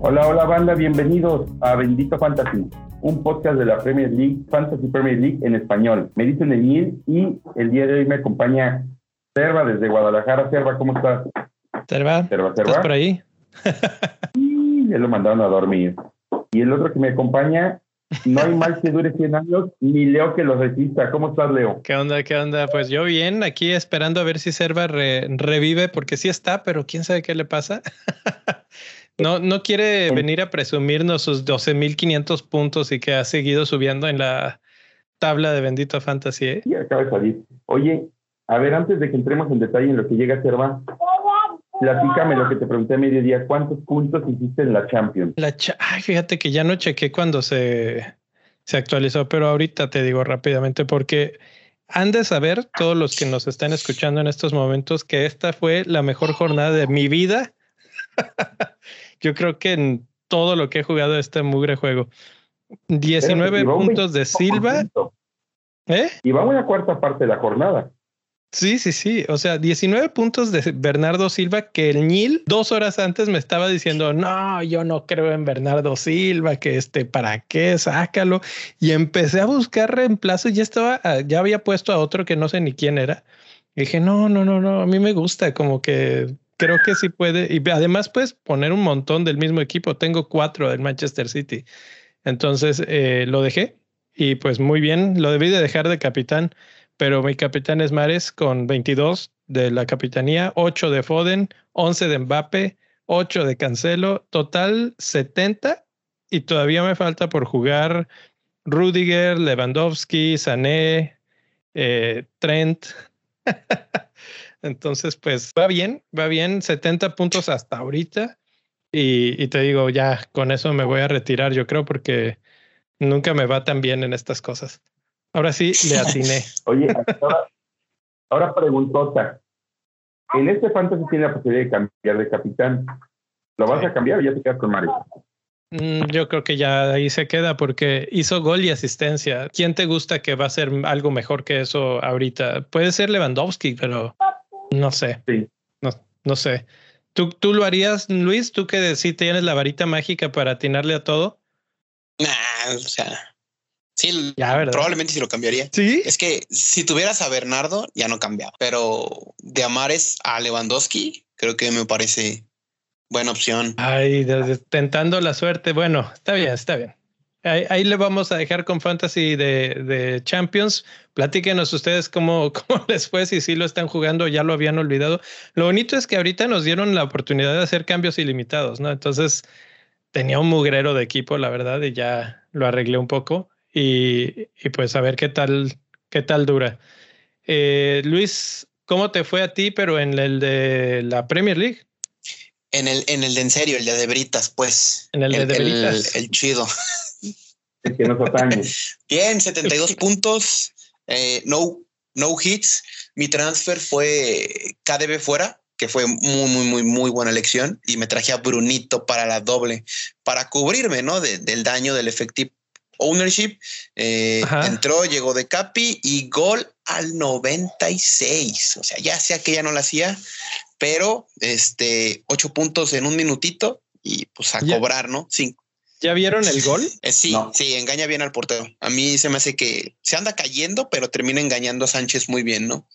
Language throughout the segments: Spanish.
Hola, hola banda, bienvenidos a Bendito Fantasy, un podcast de la Premier League, Fantasy Premier League en español. Me dicen Emil y el día de hoy me acompaña Serva desde Guadalajara. Serva, ¿cómo estás? Serva, Serva. ¿estás por ahí? y ya lo mandaron a dormir. Y el otro que me acompaña, no hay mal que dure 100 años, ni Leo que lo resista. ¿Cómo estás, Leo? ¿Qué onda? ¿Qué onda? Pues yo bien, aquí esperando a ver si Serva revive, porque sí está, pero quién sabe qué le pasa. no, no quiere venir a presumirnos sus 12.500 puntos y que ha seguido subiendo en la tabla de Bendito Fantasy. ¿eh? Sí, acaba de salir. Oye, a ver, antes de que entremos en detalle en lo que llega Serva, Platícame lo que te pregunté a mediodía. ¿Cuántos puntos hiciste en la Champions? La Ay, fíjate que ya no chequé cuando se, se actualizó, pero ahorita te digo rápidamente porque han de saber todos los que nos están escuchando en estos momentos que esta fue la mejor jornada de mi vida. Yo creo que en todo lo que he jugado este mugre juego. 19 puntos de Silva. ¿Eh? Y va una cuarta parte de la jornada. Sí, sí, sí. O sea, 19 puntos de Bernardo Silva que el Nil dos horas antes me estaba diciendo, no, yo no creo en Bernardo Silva, que este, ¿para qué? Sácalo. Y empecé a buscar reemplazo y ya estaba, ah, ya había puesto a otro que no sé ni quién era. Y dije, no, no, no, no, a mí me gusta, como que creo que sí puede. Y además, pues poner un montón del mismo equipo. Tengo cuatro del Manchester City. Entonces eh, lo dejé y pues muy bien, lo debí de dejar de capitán pero mi capitán es Mares con 22 de la capitanía, 8 de Foden, 11 de Mbappe, 8 de Cancelo, total 70 y todavía me falta por jugar Rudiger, Lewandowski, Sané, eh, Trent. Entonces, pues va bien, va bien, 70 puntos hasta ahorita. Y, y, te digo, ya con eso me voy a retirar, yo creo, porque nunca me va tan bien en estas cosas. Ahora sí le atiné. Oye, ahora, ahora preguntota. En este fantasy tiene la posibilidad de cambiar de capitán. ¿Lo vas a cambiar o ya te quedas con Mario? Mm, yo creo que ya ahí se queda porque hizo gol y asistencia. ¿Quién te gusta que va a ser algo mejor que eso ahorita? Puede ser Lewandowski, pero no sé. Sí. No, no sé. ¿Tú, ¿Tú lo harías, Luis? ¿Tú que sí tienes la varita mágica para atinarle a todo? Nah, o sea, Sí, probablemente sí lo cambiaría. Sí. Es que si tuvieras a Bernardo, ya no cambia. Pero de Amares a Lewandowski, creo que me parece buena opción. Ay, tentando la suerte. Bueno, está bien, está bien. Ahí, le vamos a dejar con Fantasy de, Champions. Platíquenos ustedes cómo, cómo les fue, si sí lo están jugando o ya lo habían olvidado. Lo bonito es que ahorita nos dieron la oportunidad de hacer cambios ilimitados, ¿no? Entonces tenía un mugrero de equipo, la verdad, y ya lo arreglé un poco y, pues a ver qué tal, qué tal dura. Eh, Luis, ¿cómo te fue a ti, pero en el de la Premier League? En el, en el de en serio, el de de Britas, pues. En el de, de Britas. El, chido. El que nos atañe. Bien, 72 puntos, eh, no, no hits. Mi transfer fue KDB fuera, que fue muy, muy, muy, muy buena elección. Y me traje a Brunito para la doble, para cubrirme, ¿no? del daño del efectivo ownership. Eh, entró, llegó de Capi y gol al 96. O sea, ya sea que ya no lo hacía, pero este ocho puntos en un minutito y pues a cobrar, ¿no? Cinco. ¿Ya vieron el gol? Eh, sí, sí, engaña bien al portero. A mí se me hace que se anda cayendo, pero termina engañando a Sánchez muy bien, ¿no?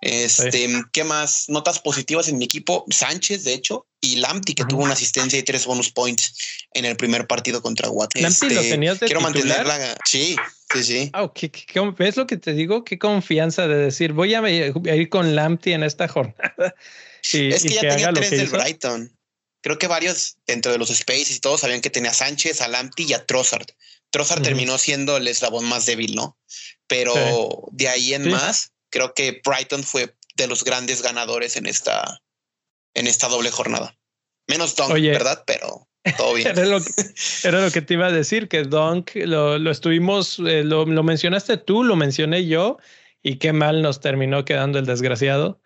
Este, ¿qué más? Notas positivas en mi equipo. Sánchez, de hecho, y Lamptey, que tuvo una asistencia y tres bonus points en el primer partido contra Watford. Lamptey lo este, tenías de Quiero mantenerla. Sí, sí, sí. Oh, ¿Ves lo que te digo? Qué confianza de decir, voy a ir con Lamptey en esta jornada. es que ya tenía tres del Brighton. Creo que varios dentro de los Spaces y todos sabían que tenía a Sánchez, a Lamptey y a Trossard. Trossard terminó siendo el eslabón más débil, ¿no? Pero de ahí en más, creo que Brighton fue de los grandes ganadores en esta, en esta doble jornada. Menos Dunk, ¿verdad? Pero todo bien. era, lo que, te iba a decir, que Dunk lo, lo estuvimos, eh, lo, lo, mencionaste tú, lo mencioné yo, y qué mal nos terminó quedando el desgraciado.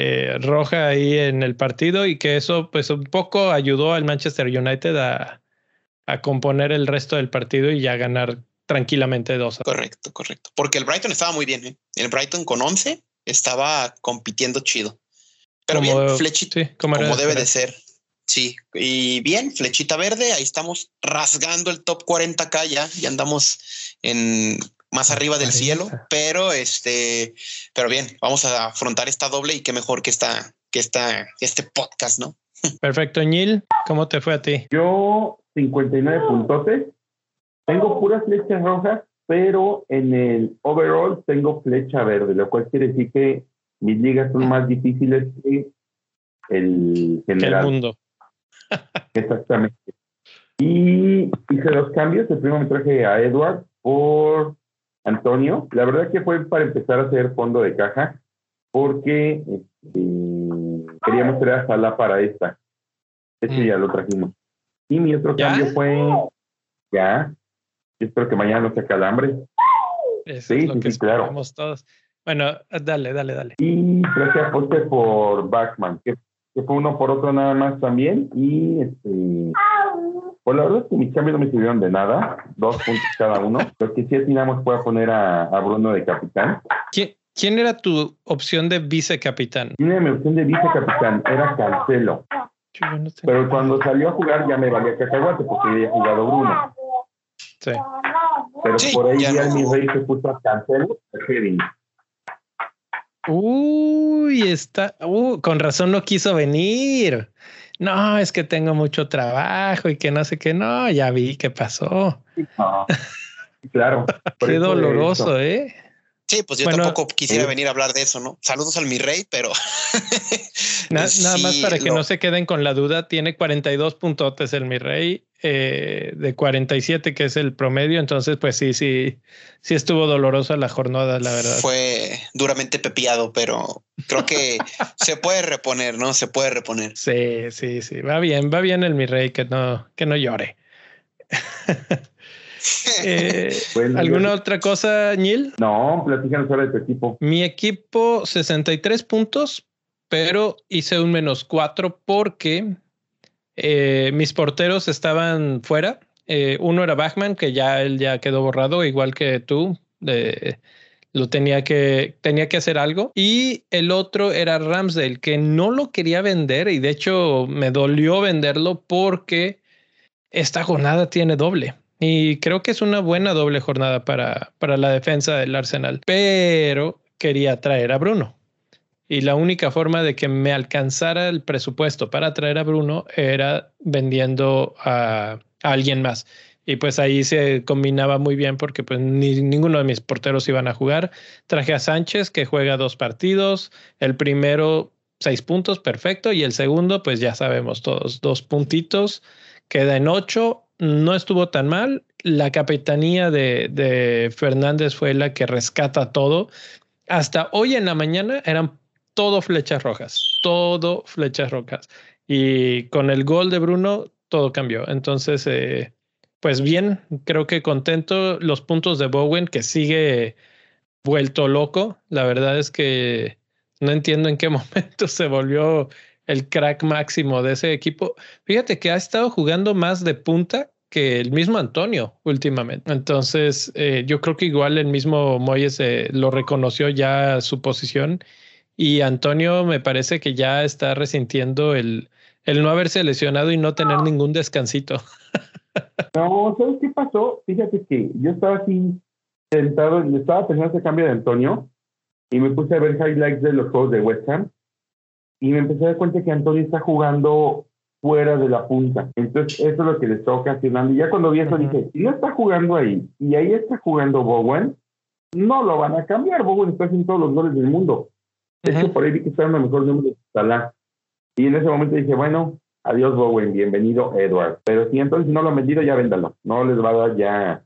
Eh, roja ahí en el partido y que eso pues un poco ayudó al Manchester United a, a componer el resto del partido y ya ganar tranquilamente dos. Correcto, correcto. Porque el Brighton estaba muy bien. ¿eh? El Brighton con 11 estaba compitiendo chido. Pero bien, flechita, como, debe de ser. Sí, y bien, flechita verde, ahí estamos rasgando el top 40k ya, ya andamos en más arriba del cielo, pero este, pero bien, vamos a afrontar esta doble y qué mejor que esta, que esta, este podcast, ¿no? Perfecto, Ñil, ¿cómo te fue a ti? Yo 59 puntos. Tengo puras flechas rojas, pero en el overall tengo flecha verde, lo cual quiere decir que mis ligas son más difíciles que el general. el mundo. Exactamente. Y hice dos cambios. El primero me traje a Edward por Antonio. La verdad que fue para empezar a hacer fondo de caja, porque este, queríamos traer a Sala para esta. Ese mm. ya lo trajimos. Y mi otro cambio fue ya. espero que mañana no se calambre. Eso sí, es lo que sí, claro. todos. Bueno, dale, dale, dale. Y traje a Poste por Backman, que, fue uno por otro nada más también. Y este, pues la verdad es que mis cambios no me sirvieron de nada, dos puntos cada uno. Lo que sí atinamos fue a poner a, a Bruno de capitán. ¿Quién, ¿Quién era tu opción de vicecapitán? ¿Quién era mi opción de vicecapitán? Era Cancelo. Pero cuando salió a jugar ya me valía cacahuate porque había jugado Bruno. Sí. Pero por ahí ya, mi rey se puso a Cancelo, Kevin. Uy, está. Uh, con razón no quiso venir. No, es que tengo mucho trabajo y que no sé qué. No, ya vi qué pasó. claro. qué doloroso, ¿eh? Sí, pues yo tampoco quisiera venir a hablar de eso, ¿no? Saludos al mi rey, pero. nada, más para que no se queden con la duda, tiene 42 puntotes el mi rey, eh, de 47, que es el promedio. Entonces, pues sí, sí, sí estuvo dolorosa la jornada, la verdad. Fue duramente pepiado, pero creo que se puede reponer, ¿no? Se puede reponer. Sí, sí, sí. Va bien, va bien el mi rey, que no, que no llore. Eh, ¿Alguna otra cosa, Neil? No, platícanos ahora de tu equipo. Mi equipo, 63 puntos, pero hice un menos 4 porque eh, mis porteros estaban fuera. Eh, uno era Bachman, que ya él ya quedó borrado, igual que tú. lo tenía que, tenía que hacer algo. Y el otro era Ramsdale, que no lo quería vender y de hecho me dolió venderlo porque esta jornada tiene doble. Y creo que es una buena doble jornada para, para la defensa del Arsenal. Pero quería traer a Bruno. Y la única forma de que me alcanzara el presupuesto para traer a Bruno era vendiendo a, alguien más. Y pues ahí se combinaba muy bien porque pues ni, ninguno de mis porteros iban a jugar. Traje a Sánchez que juega dos partidos. El primero seis puntos, perfecto. Y el segundo pues ya sabemos todos, dos puntitos. Queda en ocho no estuvo tan mal. La capitanía de, Fernández fue la que rescata todo. Hasta hoy en la mañana eran todo flechas rojas, todo flechas rojas. Y con el gol de Bruno, todo cambió. Entonces, eh, pues bien, creo que contento. Los puntos de Bowen, que sigue vuelto loco. La verdad es que no entiendo en qué momento se volvió el crack máximo de ese equipo. Fíjate que ha estado jugando más de punta que el mismo Antonio últimamente. Entonces, eh, yo creo que igual el mismo Moyes eh, lo reconoció ya su posición y Antonio me parece que ya está resintiendo el, el no haberse lesionado y no tener ningún descansito. no, ¿sabes qué pasó? Fíjate que yo estaba así sentado, estaba pensando ese cambio de Antonio y me puse a ver highlights de los juegos de West Ham y me empecé a dar cuenta que Antonio está jugando fuera de la punta. Entonces, eso es lo que le está ocasionando. Y ya cuando vi eso, dije, si no está jugando ahí y ahí está jugando Bowen, no lo van a cambiar. Bowen está haciendo todos los goles del mundo. De hecho, por ahí vi que está en el mejor número de Salah. Y en ese momento dije, bueno, adiós Bowen, bienvenido Edward. Pero si entonces no lo han vendido, ya véndalo. No les va a dar ya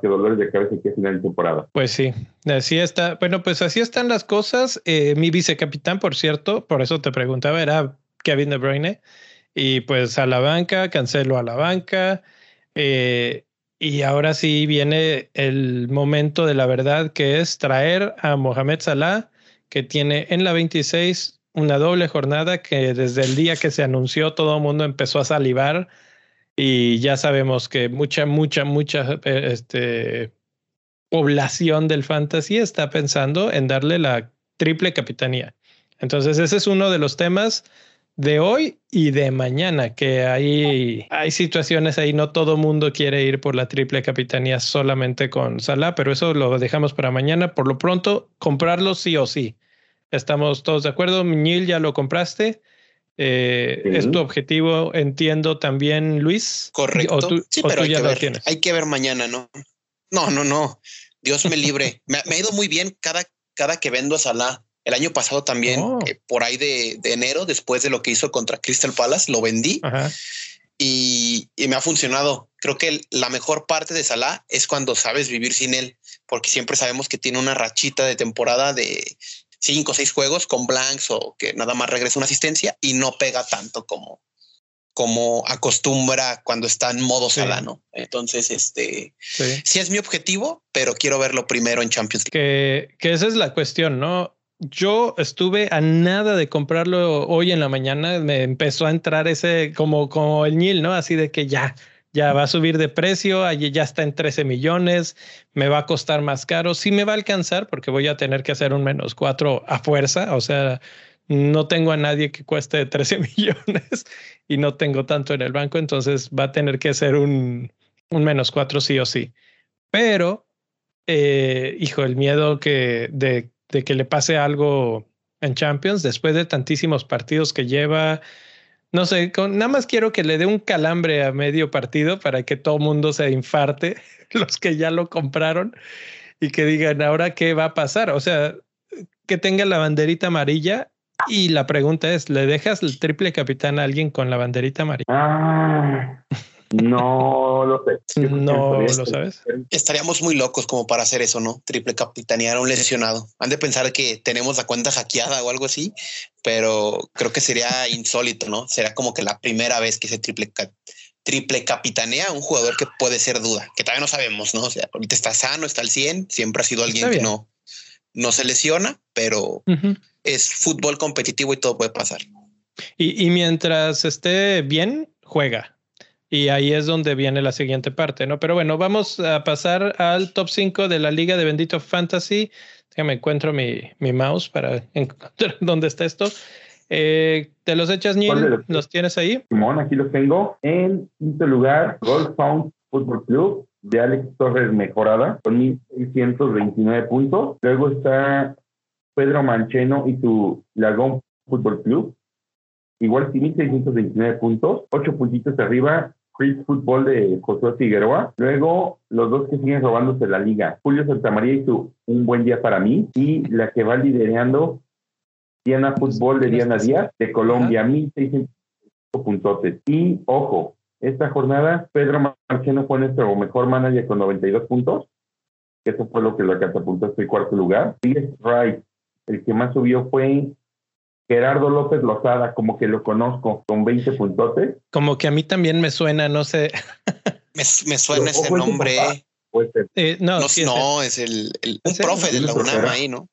que dolores de cabeza que final de temporada. Pues sí, así está. Bueno, pues así están las cosas. Eh, mi vicecapitán, por cierto, por eso te preguntaba, era Kevin De Bruyne. Y pues a la banca, cancelo a la banca. Eh, y ahora sí viene el momento de la verdad, que es traer a Mohamed Salah, que tiene en la 26 una doble jornada que desde el día que se anunció todo el mundo empezó a salivar y ya sabemos que mucha, mucha, mucha eh, este, población del fantasy está pensando en darle la triple capitanía. Entonces ese es uno de los temas de hoy y de mañana, que hay, hay situaciones ahí, no todo mundo quiere ir por la triple capitanía solamente con Salah, pero eso lo dejamos para mañana. Por lo pronto, comprarlo sí o sí. Estamos todos de acuerdo. Miñil, ya lo compraste. Eh, ¿Es tu objetivo, entiendo también, Luis? Correcto. sí, pero hay, que ver, hay que ver mañana, ¿no? No, no, no. Dios me libre. me, ha ido muy bien cada, cada que vendo a Salah. El año pasado también, oh. eh, por ahí de, enero, después de lo que hizo contra Crystal Palace, lo vendí y, me ha funcionado. Creo que la mejor parte de Salah es cuando sabes vivir sin él, porque siempre sabemos que tiene una rachita de temporada de cinco o seis juegos con blanks o que nada más regresa una asistencia y no pega tanto como, como acostumbra cuando está en modo salano. Entonces, este sí. es mi objetivo, pero quiero verlo primero en Champions League. Que, que esa es la cuestión, ¿no? yo estuve a nada de comprarlo hoy en la mañana. Me empezó a entrar ese como, como el Nil, ¿no? Así de que ya, ya va a subir de precio. Allí ya está en 13 millones. Me va a costar más caro. Sí me va a alcanzar porque voy a tener que hacer un menos cuatro a fuerza. O sea, no tengo a nadie que cueste 13 millones y no tengo tanto en el banco. Entonces va a tener que ser un, un menos cuatro sí o sí. Pero, eh, hijo, el miedo que de que le pase algo en Champions después de tantísimos partidos que lleva. No sé, con, nada más quiero que le dé un calambre a medio partido para que todo mundo se infarte, los que ya lo compraron, y que digan, ahora qué va a pasar. O sea, que tenga la banderita amarilla. Y la pregunta es, ¿le dejas el triple capitán a alguien con la banderita amarilla? Ah, no lo sé. No lo sabes. Estaríamos muy locos como para hacer eso, ¿no? Triple capitanear a un lesionado. Han de pensar que tenemos la cuenta hackeada o algo así, pero creo que sería insólito, ¿no? Será como que la primera vez que se triple, triple capitanea a un jugador que puede ser duda, que todavía no sabemos, ¿no? O sea, ahorita está sano, está al 100, siempre ha sido alguien que no, no se lesiona, pero es fútbol competitivo y todo puede pasar. y mientras esté bien, juega. Y ahí es donde viene la siguiente parte, ¿no? Pero bueno, vamos a pasar al top 5 de la Liga de Bendito Fantasy. Déjame encuentro mi, mi mouse para encontrar dónde está esto. Eh, ¿Te los echas, Neil? ¿Los tienes ahí? Simón, aquí los tengo. En quinto lugar, Golf Found Football Club de Alex Torres Mejorada con 1.629 puntos. Luego está Pedro Mancheno y su Lagón Fútbol Club. Igual 1.629 puntos, 8 puntitos arriba Free Fútbol de Josué Figueroa. Luego, los dos que siguen robándose la liga. Julio Santamaría y su Un Buen Día para mí. Y la que va liderando, Diana Fútbol de Diana Díaz, de Colombia, 1.600 puntotes. Y, ojo, esta jornada, Pedro Marcheno fue nuestro mejor manager con 92 puntos. Eso fue lo que lo catapultó este cuarto lugar. Y Right, el que más subió fue Gerardo López Lozada, como que lo conozco, con 20 puntotes. Como que a mí también me suena, no sé. me, suena ese nombre. Eh, no, no, es, el, un profe de la UNAM ahí, ¿no?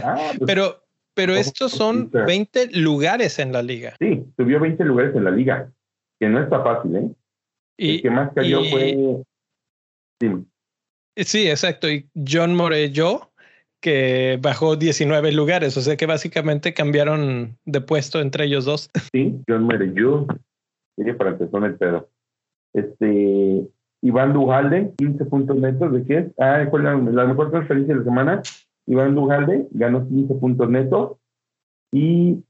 Ah, pues, pero, pero estos son 20 lugares en la liga. Sí, subió 20 lugares en la liga, que no está fácil, ¿eh? Y, el que más cayó fue. Sí. sí, exacto. Y John Morello que bajó 19 lugares, o sea que básicamente cambiaron de puesto entre ellos dos. Sí, John Mereyú, sigue para empezar el pedo. Este, Iván Dujalde, 15 puntos netos, ¿de qué Ah, fue la, mejor transferencia de la semana. Iván Dujalde ganó 15 puntos netos. Y,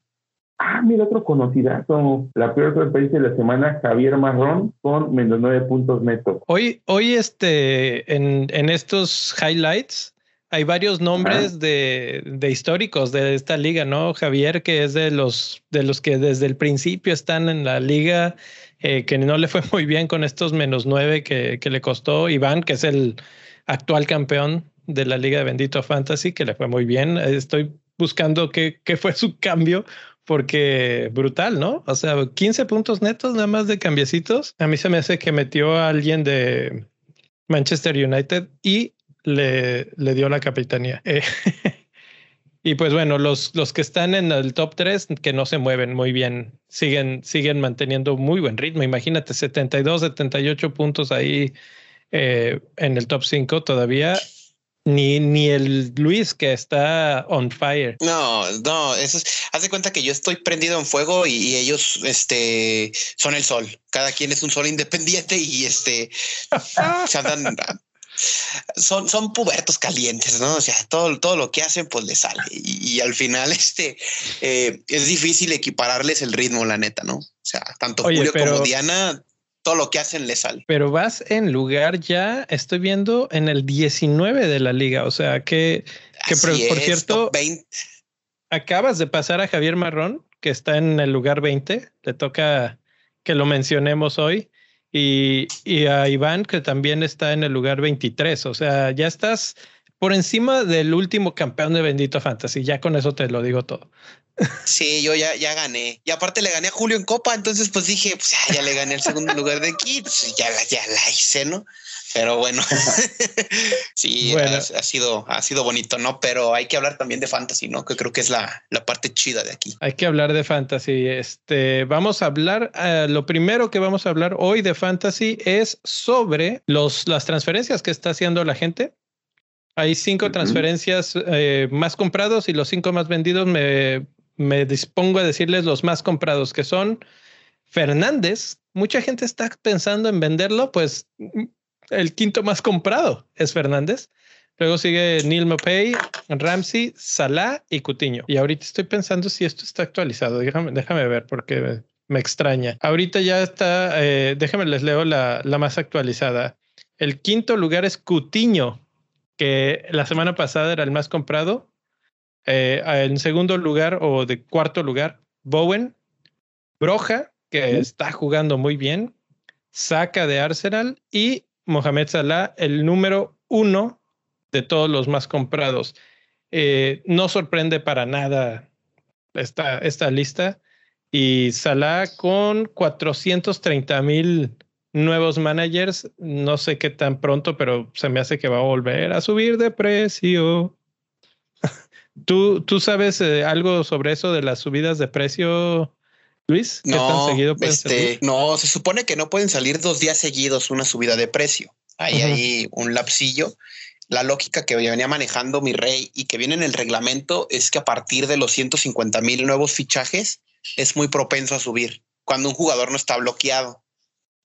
ah, mira, otro conocidazo. La peor transferencia de la semana, Javier Marrón, con menos 9 puntos netos. Hoy, hoy este, en, en estos highlights, hay varios nombres de, de, históricos de esta liga, ¿no? Javier, que es de los, de los que desde el principio están en la liga, eh, que no le fue muy bien con estos menos nueve que, que, le costó. Iván, que es el actual campeón de la liga de Bendito Fantasy, que le fue muy bien. Estoy buscando qué, qué fue su cambio, porque brutal, ¿no? O sea, 15 puntos netos nada más de cambiecitos. A mí se me hace que metió a alguien de Manchester United y le, le dio la capitanía. Eh, Y pues bueno, los, los que están en el top 3, que no se mueven muy bien, siguen, siguen manteniendo muy buen ritmo. Imagínate, 72, 78 puntos ahí eh, en el top 5 todavía. Ni, ni el Luis que está on fire. No, no, eso es. Haz de cuenta que yo estoy prendido en fuego y, ellos este, son el sol. Cada quien es un sol independiente y este se andan son, son pubertos calientes, ¿no? O sea, todo, todo lo que hacen, pues les sale. Y, al final, este eh, es difícil equipararles el ritmo, la neta, ¿no? O sea, tanto Julio como Diana, todo lo que hacen les sale. Pero vas en lugar ya, estoy viendo en el 19 de la liga. O sea, que, que por, cierto, acabas de pasar a Javier Marrón, que está en el lugar 20. Le toca que lo mencionemos hoy y, y a Iván, que también está en el lugar 23. O sea, ya estás por encima del último campeón de Bendito Fantasy. Ya con eso te lo digo todo. Sí, yo ya, ya gané. Y aparte le gané a Julio en Copa, entonces pues dije, pues ya, le gané el segundo lugar de aquí, ya, ya la hice, ¿no? Pero bueno, sí, ha, sido, ha sido bonito, ¿no? Pero hay que hablar también de fantasy, ¿no? Que creo que es la, la parte chida de aquí. Hay que hablar de fantasy. Este, vamos a hablar, uh, lo primero que vamos a hablar hoy de fantasy es sobre los, las transferencias que está haciendo la gente. Hay cinco transferencias eh, más comprados y los cinco más vendidos. Me, me dispongo a decirles los más comprados, que son Fernández. Mucha gente está pensando en venderlo, pues el quinto más comprado es Fernández. Luego sigue Neil Mopey, Ramsey, Salah y Cutiño. Y ahorita estoy pensando si esto está actualizado. Déjame, déjame ver porque me extraña. Ahorita ya está, eh, déjame les leo la, la, más actualizada. El quinto lugar es Cutiño, que la semana pasada era el más comprado. Eh, en segundo lugar o de cuarto lugar, Bowen, Broja, que está jugando muy bien, Saca de Arsenal y Mohamed Salah, el número uno de todos los más comprados. Eh, no sorprende para nada esta, esta lista. Y Salah con 430 mil nuevos managers, no sé qué tan pronto, pero se me hace que va a volver a subir de precio. ¿Tú, ¿Tú sabes eh, algo sobre eso de las subidas de precio, Luis, ¿qué no, tan seguido este, No, se supone que no pueden salir dos días seguidos una subida de precio. Hay ahí un lapsillo. La lógica que venía manejando mi rey y que viene en el reglamento es que a partir de los 150 mil nuevos fichajes es muy propenso a subir cuando un jugador no está bloqueado.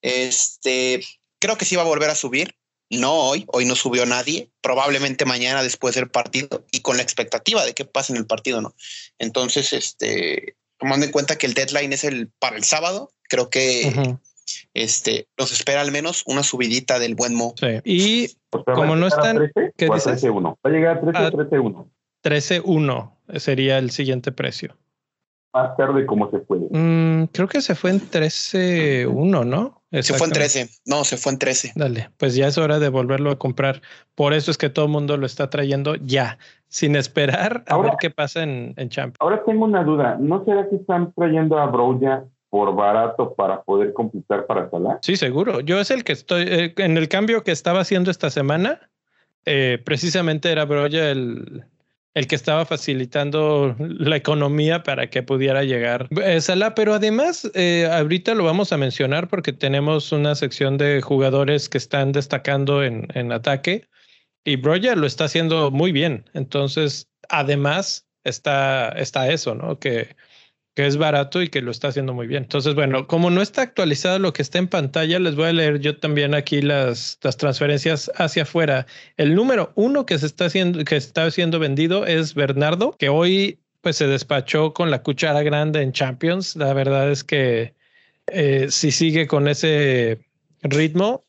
Este creo que sí va a volver a subir. No hoy, hoy no subió nadie, probablemente mañana después del partido y con la expectativa de qué pasa en el partido, ¿no? Entonces, este, tomando en cuenta que el deadline es el para el sábado, creo que este nos espera al menos una subidita del buen Mo. Sí. Y como no están 13, ¿qué dices? 13-1. Va a llegar a 13 13-1. 13-1 sería el siguiente precio. Más tarde, ¿cómo se fue? Mm, creo que se fue en 13-1, ¿no? Se fue en 13. No, se fue en 13. Dale, pues ya es hora de volverlo a comprar. Por eso es que todo el mundo lo está trayendo ya sin esperar a ver qué pasa en, en Champions. Ahora tengo una duda. ¿No será que están trayendo a Broya por barato para poder completar para Salah? Sí, seguro. Yo es el que estoy eh, en el cambio que estaba haciendo esta semana. Eh, precisamente era Broya el, el que estaba facilitando la economía para que pudiera llegar eh, Salah. Pero además, ahorita lo vamos a mencionar porque tenemos una sección de jugadores que están destacando en, en ataque. Y Broya lo está haciendo muy bien. Entonces, además, está, está eso, ¿no? Que, que es barato y que lo está haciendo muy bien. Entonces, bueno, como no está actualizado lo que está en pantalla, les voy a leer yo también aquí las, las transferencias hacia afuera. El número uno que se está haciendo, que está siendo vendido es Bernardo, que hoy pues se despachó con la cuchara grande en Champions. La verdad es que eh, si sigue con ese ritmo,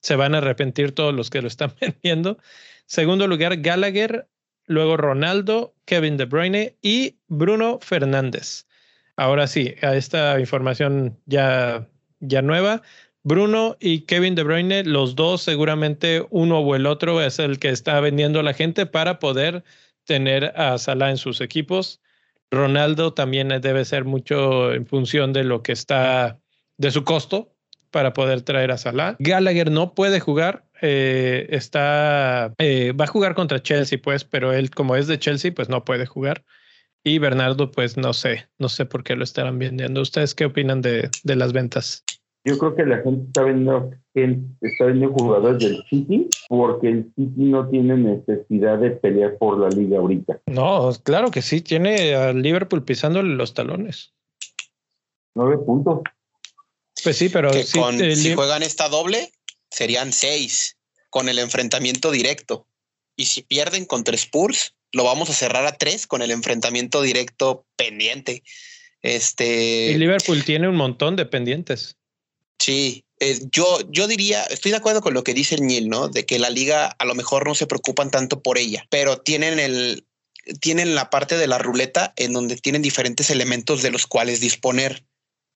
se van a arrepentir todos los que lo están vendiendo. Segundo lugar, Gallagher, luego Ronaldo, Kevin De Bruyne y Bruno Fernández. Ahora sí, a esta información ya, ya nueva. Bruno y Kevin De Bruyne, los dos seguramente uno o el otro es el que está vendiendo a la gente para poder tener a Salah en sus equipos. Ronaldo también debe ser mucho en función de lo que está, de su costo, para poder traer a Salah. Gallagher no puede jugar, eh, está, eh, va a jugar contra Chelsea, pues, pero él como es de Chelsea, pues no puede jugar. Y Bernardo, pues no sé, no sé por qué lo estarán vendiendo. ¿Ustedes qué opinan de, de las ventas? Yo creo que la gente está vendiendo, está vendiendo jugadores del City porque el City no tiene necesidad de pelear por la liga ahorita. No, claro que sí, tiene a Liverpool pisándole los talones. Nueve puntos. Pues sí, pero si juegan esta doble, serían seis con el enfrentamiento directo. Y si pierden contra Spurs, lo vamos a cerrar a tres con el enfrentamiento directo pendiente. Este. Y Liverpool tiene un montón de pendientes. Sí, eh, yo, yo diría, estoy de acuerdo con lo que dice Neil, ¿no? De que la liga a lo mejor no se preocupan tanto por ella, pero tienen el, tienen la parte de la ruleta en donde tienen diferentes elementos de los cuales disponer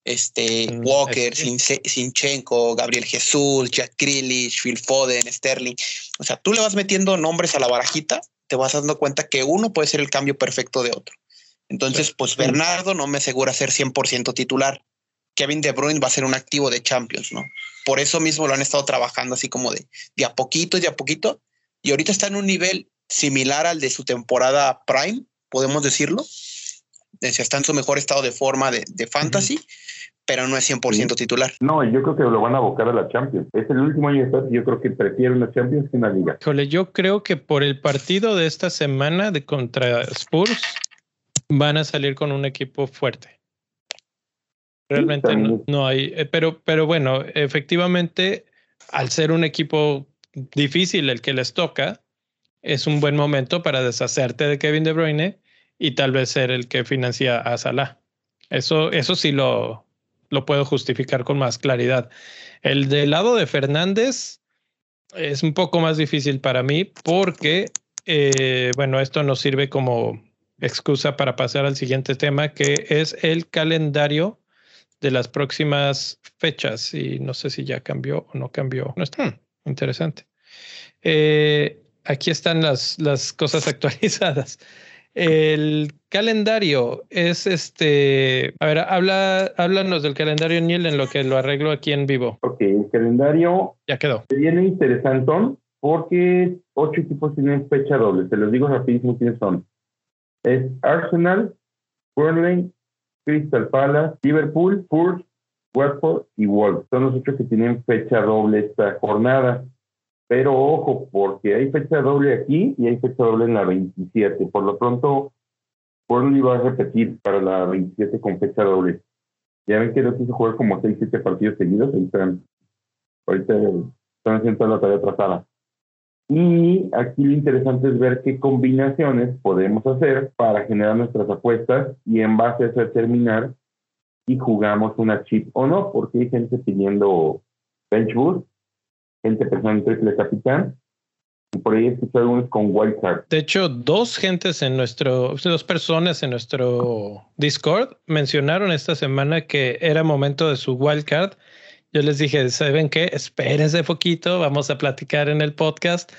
este mm, Walker, Sinchenko, Gabriel Jesús, Jack Grealish, Phil Foden, Sterling. O sea, tú le vas metiendo nombres a la barajita, te vas dando cuenta que uno puede ser el cambio perfecto de otro. Entonces, pues Bernardo no me asegura ser 100% titular. Kevin De Bruyne va a ser un activo de Champions, ¿no? Por eso mismo lo han estado trabajando así como de, de a poquito y de a poquito. Y ahorita está en un nivel similar al de su temporada Prime, podemos decirlo. Está en su mejor estado de forma de, de fantasy pero no es 100% titular. No, yo creo que lo van a abocar a la Champions. Es el último año de yo creo que prefiero una Champions que una liga. Híjole, yo creo que por el partido de esta semana de contra Spurs van a salir con un equipo fuerte. Realmente no, hay, eh, pero, pero bueno, efectivamente, al ser un equipo difícil el que les toca, es un buen momento para deshacerte de Kevin De Bruyne y tal vez ser el que financia a Salah. Eso, eso sí lo, lo puedo justificar con más claridad. El del lado de Fernández es un poco más difícil para mí porque, eh, bueno, esto nos sirve como excusa para pasar al siguiente tema, que es el calendario de las próximas fechas. Y no sé si ya cambió o no cambió. No está interesante. Eh, aquí están las, las cosas actualizadas. El calendario es este. A ver, habla, háblanos del calendario, Neil, en lo que lo arreglo aquí en vivo. Ok, el calendario. Ya quedó. Viene interesante porque ocho equipos tienen fecha doble. Se los digo rapidísimo quiénes son. Es Arsenal, Burnley, Crystal Palace, Liverpool, Spurs, Watford y Wolves. Son los ocho que tienen fecha doble esta jornada. Pero ojo, porque hay fecha doble aquí y hay fecha doble en la 27. Por lo pronto, Burnley va a repetir para la 27 con fecha doble. Ya ven que no quiso jugar como 6, 7 partidos seguidos. Ahí están. Ahorita están haciendo la tarea trazada. Y aquí lo interesante es ver qué combinaciones podemos hacer para generar nuestras apuestas y en base a eso determinar si jugamos una chip o no, porque hay gente pidiendo bench boost gente en triple capitán. Y por ahí escuché algunos con wildcard. De hecho, dos gentes en nuestro, dos personas en nuestro Discord mencionaron esta semana que era momento de su wildcard. Yo les dije, ¿saben qué? Espérense poquito, vamos a platicar en el podcast,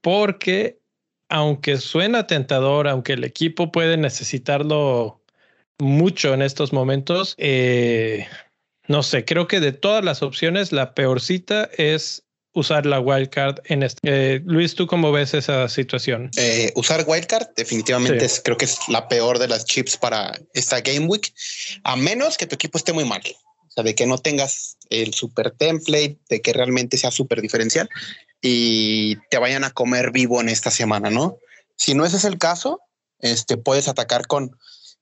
porque aunque suena tentador, aunque el equipo puede necesitarlo mucho en estos momentos, eh, no sé, creo que de todas las opciones, la peorcita es usar la wildcard en este. Eh, Luis, ¿tú cómo ves esa situación? Eh, usar wildcard definitivamente es, creo que es la peor de las chips para esta Game Week, a menos que tu equipo esté muy mal. O sea, de que no tengas el super template, de que realmente sea súper diferencial y te vayan a comer vivo en esta semana, ¿no? Si no ese es el caso, este, puedes atacar con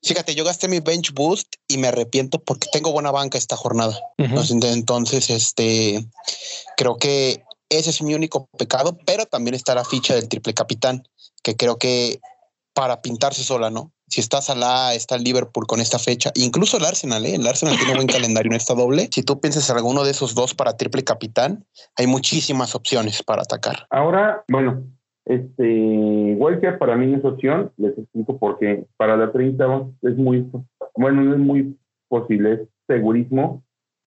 Fíjate, yo gasté mi bench boost y me arrepiento porque tengo buena banca esta jornada. Entonces, este, creo que ese es mi único pecado, pero también está la ficha del triple capitán, que creo que para pintarse sola, ¿no? Si estás a la, está el Liverpool con esta fecha, incluso el Arsenal, ¿eh? el Arsenal tiene buen calendario en esta doble. Si tú piensas en alguno de esos dos para triple capitán, hay muchísimas opciones para atacar. Ahora, bueno, este, Walker para mí no es opción, les explico porque para la 30 es muy, bueno, no es muy posible, es segurísimo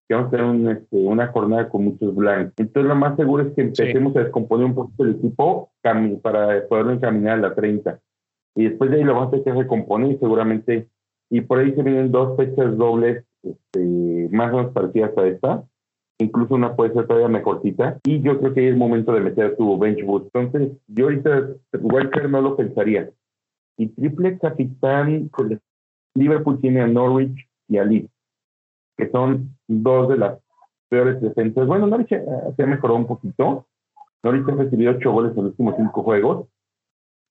que vamos a tener este, una jornada con muchos blancos. Entonces lo más seguro es que empecemos a descomponer un poquito el equipo para poderlo encaminar a la 30. Y después de ahí lo vamos a tener que recomponer y seguramente, y por ahí se vienen dos fechas dobles este, más o menos parecidas a esta, incluso una puede ser todavía mejorcita, y yo creo que es momento de meter tu bench boost. Entonces, yo ahorita Walker no lo pensaría. Y triple capitán, Liverpool tiene a Norwich y a Leeds, que son dos de las peores defensas. Bueno, Norwich se ha mejorado un poquito. Norwich ha recibido ocho goles en los últimos cinco juegos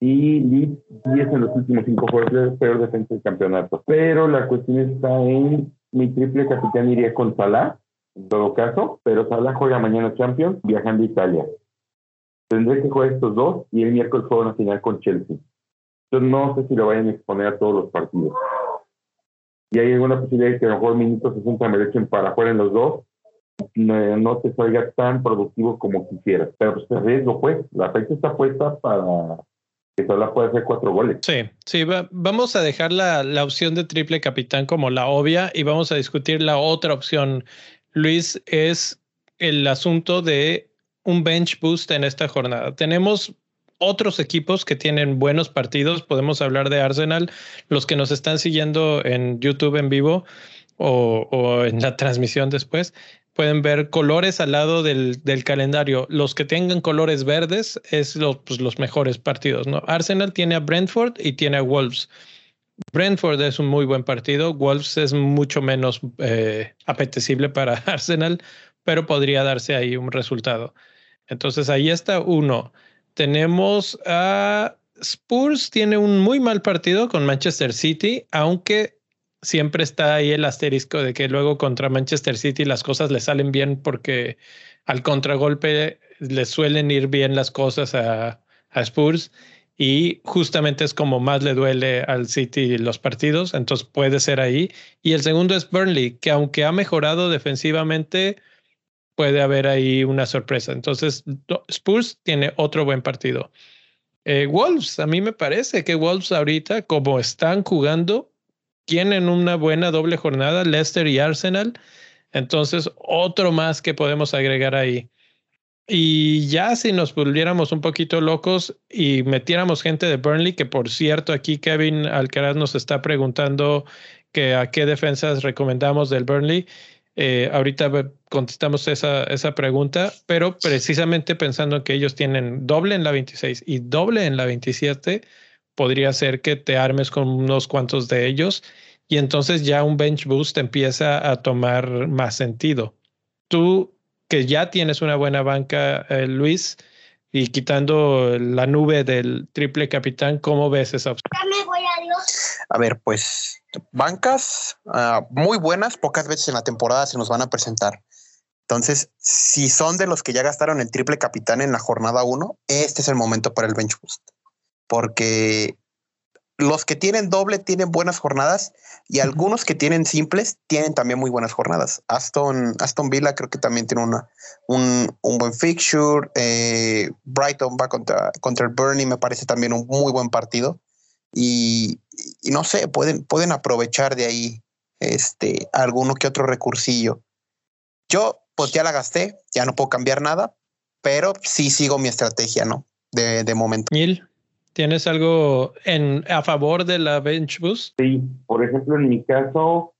y Leeds 10 en los últimos cinco juegos de peor defensa del campeonato. Pero la cuestión está en mi triple capitán iría con Salah, en todo caso, pero Salah juega mañana Champions viajando a Italia. Tendré que jugar estos dos y el miércoles juego final con Chelsea. Yo no sé si lo vayan a exponer a todos los partidos. Y hay alguna posibilidad de que a lo mejor minutos 60 me echen para jugar en los dos. No, no te salga tan productivo como quisieras. Pero pues te riesgo, pues. La fecha está puesta para que solo puede hacer cuatro goles. Sí, sí, vamos a dejar la, la, opción de triple capitán como la obvia y vamos a discutir la otra opción. Luis, es el asunto de un bench boost en esta jornada. Tenemos otros equipos que tienen buenos partidos. Podemos hablar de Arsenal. Los que nos están siguiendo en YouTube en vivo o, en la transmisión después, pueden ver colores al lado del, del, calendario. Los que tengan colores verdes es los, pues, los mejores partidos. ¿no? Arsenal tiene a Brentford y tiene a Wolves. Brentford es un muy buen partido. Wolves es mucho menos eh, apetecible para Arsenal, pero podría darse ahí un resultado. Entonces ahí está uno. Tenemos a Spurs, tiene un muy mal partido con Manchester City, aunque siempre está ahí el asterisco de que luego contra Manchester City las cosas le salen bien porque al contragolpe le suelen ir bien las cosas a, a Spurs y justamente es como más le duele al City los partidos, entonces puede ser ahí. Y el segundo es Burnley, que aunque ha mejorado defensivamente, puede haber ahí una sorpresa. Entonces, Spurs tiene otro buen partido. Eh, Wolves, a mí me parece que Wolves ahorita, como están jugando, tienen una buena doble jornada, Leicester y Arsenal. Entonces, otro más que podemos agregar ahí. Y ya si nos volviéramos un poquito locos y metiéramos gente de Burnley, que por cierto aquí Kevin Alcaraz nos está preguntando que a qué defensas recomendamos del Burnley. Eh, ahorita contestamos esa, esa pregunta, pero precisamente pensando que ellos tienen doble en la 26 y doble en la 27, podría ser que te armes con unos cuantos de ellos y entonces ya un bench boost empieza a tomar más sentido. Tú que ya tienes una buena banca, eh, Luis, y quitando la nube del triple capitán, ¿cómo ves esa opción? A ver, pues bancas uh, muy buenas, pocas veces en la temporada se nos van a presentar. Entonces, si son de los que ya gastaron el triple capitán en la jornada 1, este es el momento para el bench boost porque los que tienen doble tienen buenas jornadas y algunos que tienen simples tienen también muy buenas jornadas. Aston, Aston Villa creo que también tiene una, un, un buen fixture. Eh, Brighton va contra, contra el Burnley, me parece también un muy buen partido. Y, no sé, pueden, pueden aprovechar de ahí este, alguno que otro recursillo. Yo pues ya la gasté, ya no puedo cambiar nada, pero sí sigo mi estrategia, ¿no? De, de momento. ¿Tienes algo en, a favor de la bench boost? Sí, por ejemplo, en mi caso,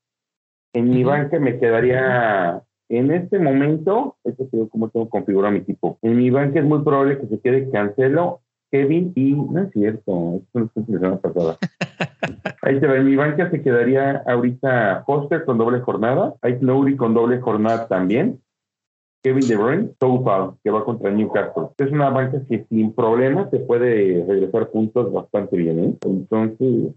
en mi banca me quedaría en este momento, esto es como tengo configurado mi equipo. En mi banca es muy probable que se quede Cancelo, Kevin y no es cierto, esto no es la semana pasada. Ahí se va, en mi banca se quedaría ahorita Foster con doble jornada, hay Lowry con doble jornada también, Kevin De Bruyne, que va contra Newcastle. Es una banca que sin problemas se puede regresar puntos bastante bien. ¿eh? Entonces,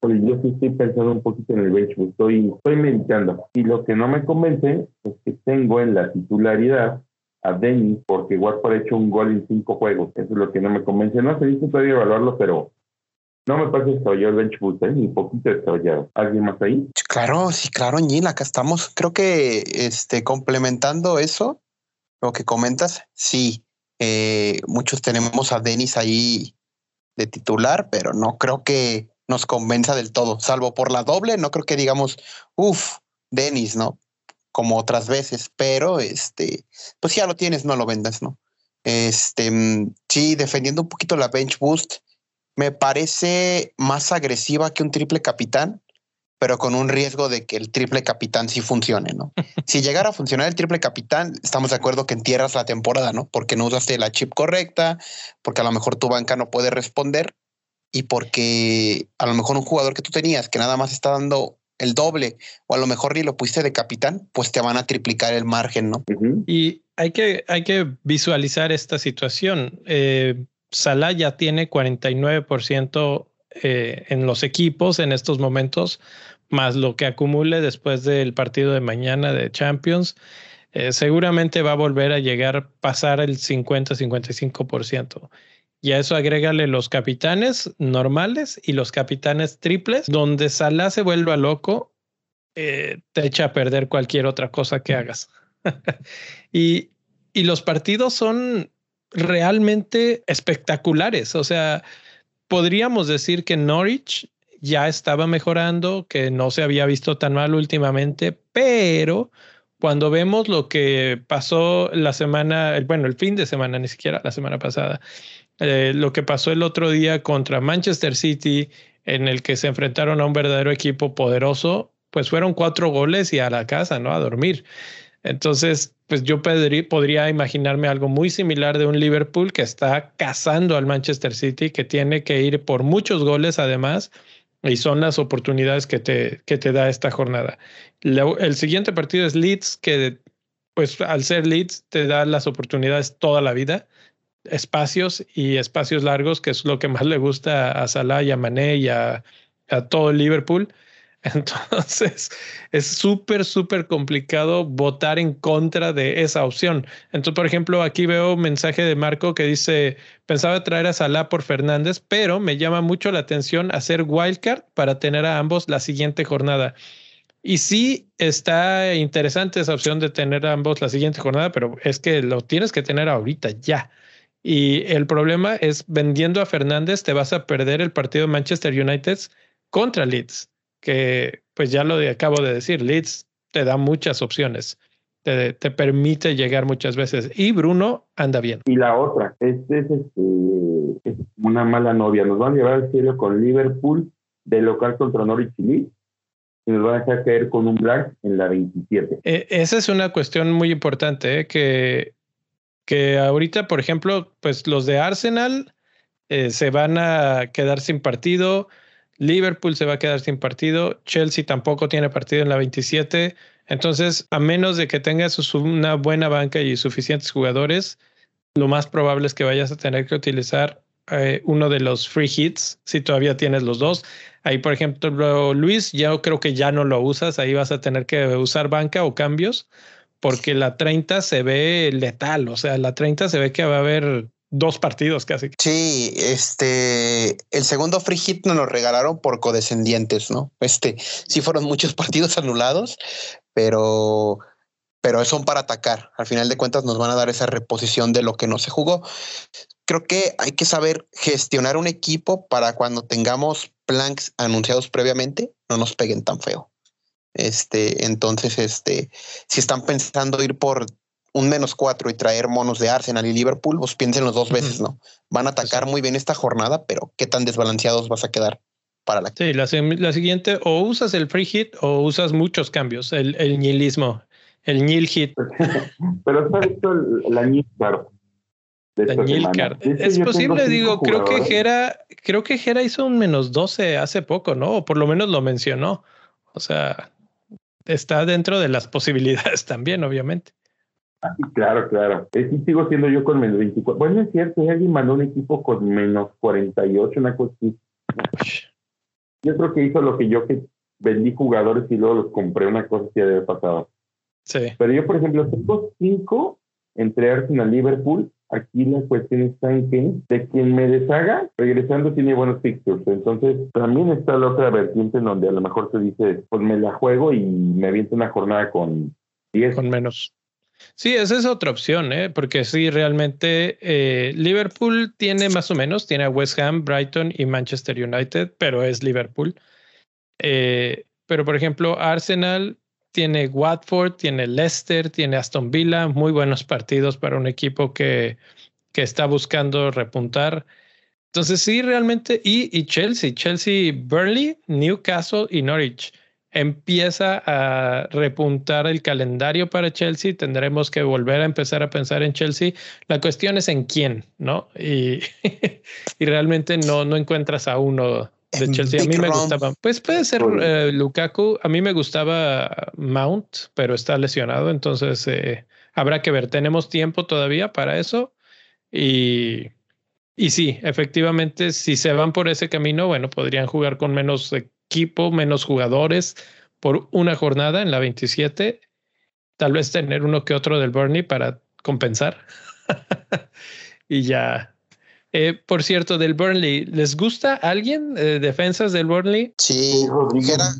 pues yo sí estoy pensando un poquito en el bench, estoy, estoy meditando. Y lo que no me convence es que tengo en la titularidad a Dennis, porque Watford ha hecho un gol en cinco juegos. Eso es lo que no me convence. No sé si todavía evaluarlo, pero no me parece desarrollado el bench boost, ¿eh? ni poquito desarrollado. ¿Alguien más ahí? Claro, sí, claro, Ñil, acá estamos. Creo que este, complementando eso, lo que comentas, sí, eh, muchos tenemos a Denis ahí de titular, pero no creo que nos convenza del todo, salvo por la doble, no creo que digamos, uff, Denis, ¿no? Como otras veces, pero este, pues ya lo tienes, no lo vendas, ¿no? Este, mm, sí, defendiendo un poquito la bench boost, me parece más agresiva que un triple capitán. pero con un riesgo de que el triple capitán sí funcione, ¿no? si llegara a funcionar el triple capitán, estamos de acuerdo que entierras la temporada, ¿no? Porque no usaste la chip correcta, porque a lo mejor tu banca no puede responder y porque a lo mejor un jugador que tú tenías que nada más está dando el doble o a lo mejor ni lo pusiste de capitán, pues te van a triplicar el margen, ¿no? Y hay que, hay que visualizar esta situación. Eh, Salah ya tiene 49% eh, en los equipos en estos momentos, más lo que acumule después del partido de mañana de Champions. Eh, seguramente va a volver a llegar, pasar el 50-55%. Y a eso agrégale los capitanes normales y los capitanes triples, donde Salah se vuelva loco, eh, te echa a perder cualquier otra cosa que hagas. y, y los partidos son realmente espectaculares. O sea, podríamos decir que Norwich ya estaba mejorando, que no se había visto tan mal últimamente, pero cuando vemos lo que pasó la semana, bueno, el fin de semana, ni siquiera la semana pasada, eh, lo que pasó el otro día contra Manchester City, en el que se enfrentaron a un verdadero equipo poderoso, pues fueron cuatro goles y a la casa, ¿no? A dormir. Entonces, pues yo podría imaginarme algo muy similar de un Liverpool que está cazando al Manchester City, que tiene que ir por muchos goles además, y son las oportunidades que te, que te da esta jornada. el siguiente partido es Leeds, que pues al ser Leeds te da las oportunidades toda la vida espacios y espacios largos, que es lo que más le gusta a Salah y a Mané y a, todo el Liverpool. Entonces es súper, súper complicado votar en contra de esa opción. Entonces, por ejemplo, aquí veo un mensaje de Marco que dice, pensaba traer a Salah por Fernández, pero me llama mucho la atención hacer wildcard para tener a ambos la siguiente jornada. Y sí está interesante esa opción de tener a ambos la siguiente jornada, pero es que lo tienes que tener ahorita ya. Y el problema es vendiendo a Fernández te vas a perder el partido de Manchester United contra Leeds, que pues ya lo acabo de decir, Leeds te da muchas opciones, te, te, permite llegar muchas veces y Bruno anda bien. Y la otra, este es, este, una mala novia, nos van a llevar al cielo con Liverpool de local contra Norwich Leeds y nos van a dejar caer con un black en la 27. E, esa es una cuestión muy importante, ¿eh? que que ahorita, por ejemplo, pues los de Arsenal eh, se van a quedar sin partido, Liverpool se va a quedar sin partido, Chelsea tampoco tiene partido en la 27, entonces a menos de que tengas una buena banca y suficientes jugadores, lo más probable es que vayas a tener que utilizar eh, uno de los free hits, si todavía tienes los dos. Ahí, por ejemplo, Luis, yo creo que ya no lo usas, ahí vas a tener que usar banca o cambios porque la 30 se ve letal, o sea, la 30 se ve que va a haber dos partidos casi. Sí, este, el segundo free hit nos lo regalaron por codescendientes, ¿no? Este, sí fueron muchos partidos anulados, pero, pero son para atacar. Al final de cuentas nos van a dar esa reposición de lo que no se jugó. Creo que hay que saber gestionar un equipo para cuando tengamos planks anunciados previamente, no nos peguen tan feo. Este, entonces, este, si están pensando ir por un menos cuatro y traer monos de Arsenal y Liverpool, pues los dos veces, ¿no? Van a atacar muy bien esta jornada, pero qué tan desbalanceados vas a quedar para la. Sí, la, siguiente, o usas el free hit o usas muchos cambios, el, el nihilismo, el nil hit. pero está visto la nil card. Es posible, digo, creo que Jera, creo que Jera hizo un menos 12 hace poco, ¿no? O por lo menos lo mencionó. O sea, está dentro de las posibilidades también, obviamente. Claro, claro. Sí, sigo siendo yo con menos 24. Bueno, es cierto, alguien mandó un equipo con menos 48, una cosa así. Yo creo que hizo lo que yo que vendí jugadores y luego los compré, una cosa así debe pasado. Sí. Pero yo, por ejemplo, tengo cinco entre Arsenal y Liverpool Aquí la cuestión está en que de quien me deshaga, regresando tiene buenos fixtures. Entonces, también está la otra vertiente en donde a lo mejor se dice, pues me la juego y me aviento una jornada con 10. Con menos. Sí, esa es otra opción, ¿eh? porque sí, realmente eh, Liverpool tiene más o menos, tiene a West Ham, Brighton y Manchester United, pero es Liverpool. Eh, pero, por ejemplo, Arsenal tiene Watford, tiene Leicester, tiene Aston Villa, muy buenos partidos para un equipo que, que está buscando repuntar. Entonces sí, realmente, y, y Chelsea, Chelsea, Burnley, Newcastle y Norwich. Empieza a repuntar el calendario para Chelsea, tendremos que volver a empezar a pensar en Chelsea. La cuestión es en quién, ¿no? Y, y realmente no, no encuentras a uno de Chelsea. A mí me gustaba. Pues puede ser eh, Lukaku. A mí me gustaba Mount, pero está lesionado. Entonces eh, habrá que ver. Tenemos tiempo todavía para eso. Y, y sí, efectivamente, si se van por ese camino, bueno, podrían jugar con menos equipo, menos jugadores por una jornada en la 27. Tal vez tener uno que otro del Burnley para compensar. y ya eh, por cierto, del Burnley, ¿les gusta alguien eh, defensas del Burnley? Sí, Jera,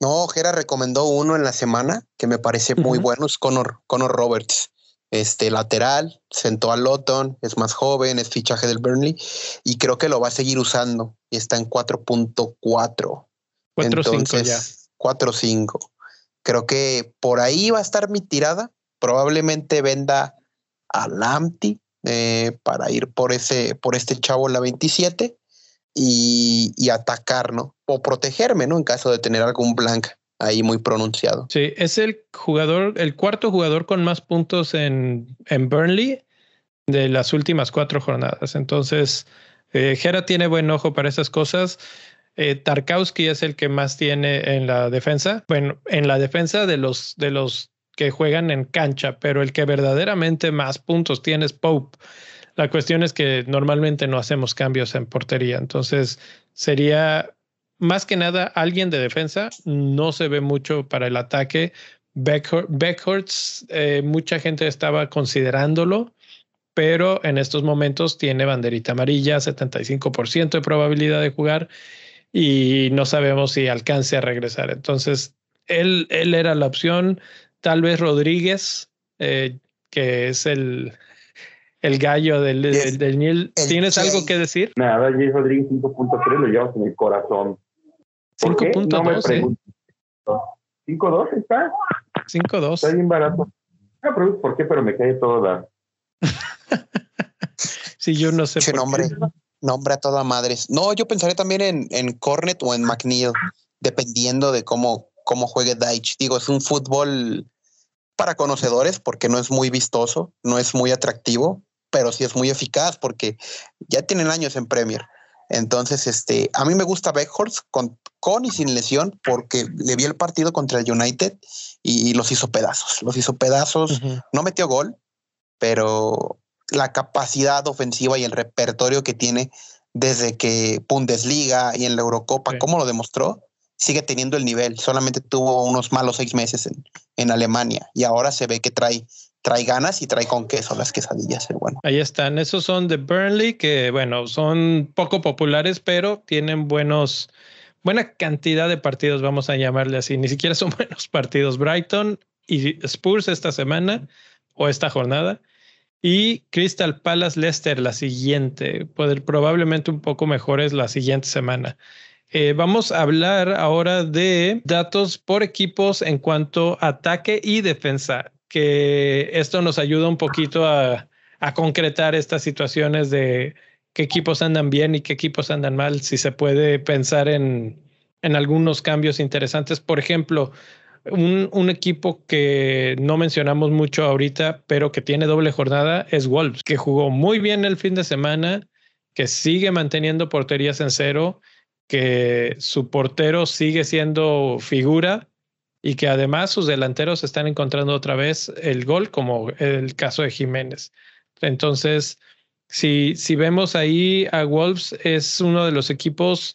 no, Jera recomendó uno en la semana que me parece muy bueno, es Connor, Connor Roberts. Este lateral, sentó a Lotton, es más joven, es fichaje del Burnley y creo que lo va a seguir usando y está en 4.4. 4.5 ya. 4.5. Creo que por ahí va a estar mi tirada. Probablemente venda a Lamptey eh, para ir por ese, por este chavo la 27 y, y, atacar, ¿no? O protegerme, ¿no? En caso de tener algún blank ahí muy pronunciado. Sí, es el jugador, el cuarto jugador con más puntos en, en Burnley de las últimas cuatro jornadas. Entonces, eh, tiene buen ojo para esas cosas. Eh, Tarkowski es el que más tiene en la defensa. Bueno, en la defensa de los, de los que juegan en cancha, pero el que verdaderamente más puntos tiene es Pope. La cuestión es que normalmente no hacemos cambios en portería, entonces sería más que nada alguien de defensa, no se ve mucho para el ataque. Beckhorst, eh, mucha gente estaba considerándolo, pero en estos momentos tiene banderita amarilla, 75% de probabilidad de jugar y no sabemos si alcance a regresar. Entonces, él, él era la opción tal vez Rodríguez, eh, que es el, el gallo del, del, ¿Tienes algo que decir? Nada, Jay Rodríguez 5.3 lo llevas en el corazón. 5.2. No 5.2 está. 5.2. Está bien barato. No, pero ¿por qué? Pero me cae todo la. sí, yo no sé. Por nombre, qué. nombre a toda madres. No, yo pensaré también en, en Cornet o en McNeil, dependiendo de cómo, cómo juegue Deitch. Digo, es un fútbol para conocedores porque no es muy vistoso, no es muy atractivo, pero sí es muy eficaz porque ya tienen años en Premier. Entonces, este, a mí me gusta Beckhorst con, con y sin lesión porque le vi el partido contra el United y los hizo pedazos. Los hizo pedazos. No metió gol, pero la capacidad ofensiva y el repertorio que tiene desde que Bundesliga y en la Eurocopa, ¿cómo lo demostró? sigue teniendo el nivel. Solamente tuvo unos malos seis meses en, en Alemania y ahora se ve que trae, trae ganas y trae con queso las quesadillas. Bueno. Ahí están. Esos son de Burnley, que bueno, son poco populares, pero tienen buenos, buena cantidad de partidos, vamos a llamarle así. Ni siquiera son buenos partidos. Brighton y Spurs esta semana o esta jornada. Y Crystal Palace Leicester la siguiente, poder, probablemente un poco mejores la siguiente semana. Eh, vamos a hablar ahora de datos por equipos en cuanto a ataque y defensa, que esto nos ayuda un poquito a, concretar estas situaciones de qué equipos andan bien y qué equipos andan mal, si se puede pensar en, en algunos cambios interesantes. Por ejemplo, un, un, equipo que no mencionamos mucho ahorita, pero que tiene doble jornada es Wolves, que jugó muy bien el fin de semana, que sigue manteniendo porterías en cero que su portero sigue siendo figura y que además sus delanteros están encontrando otra vez el gol, como el caso de Jiménez. Entonces, si, si vemos ahí a Wolves, es uno de los equipos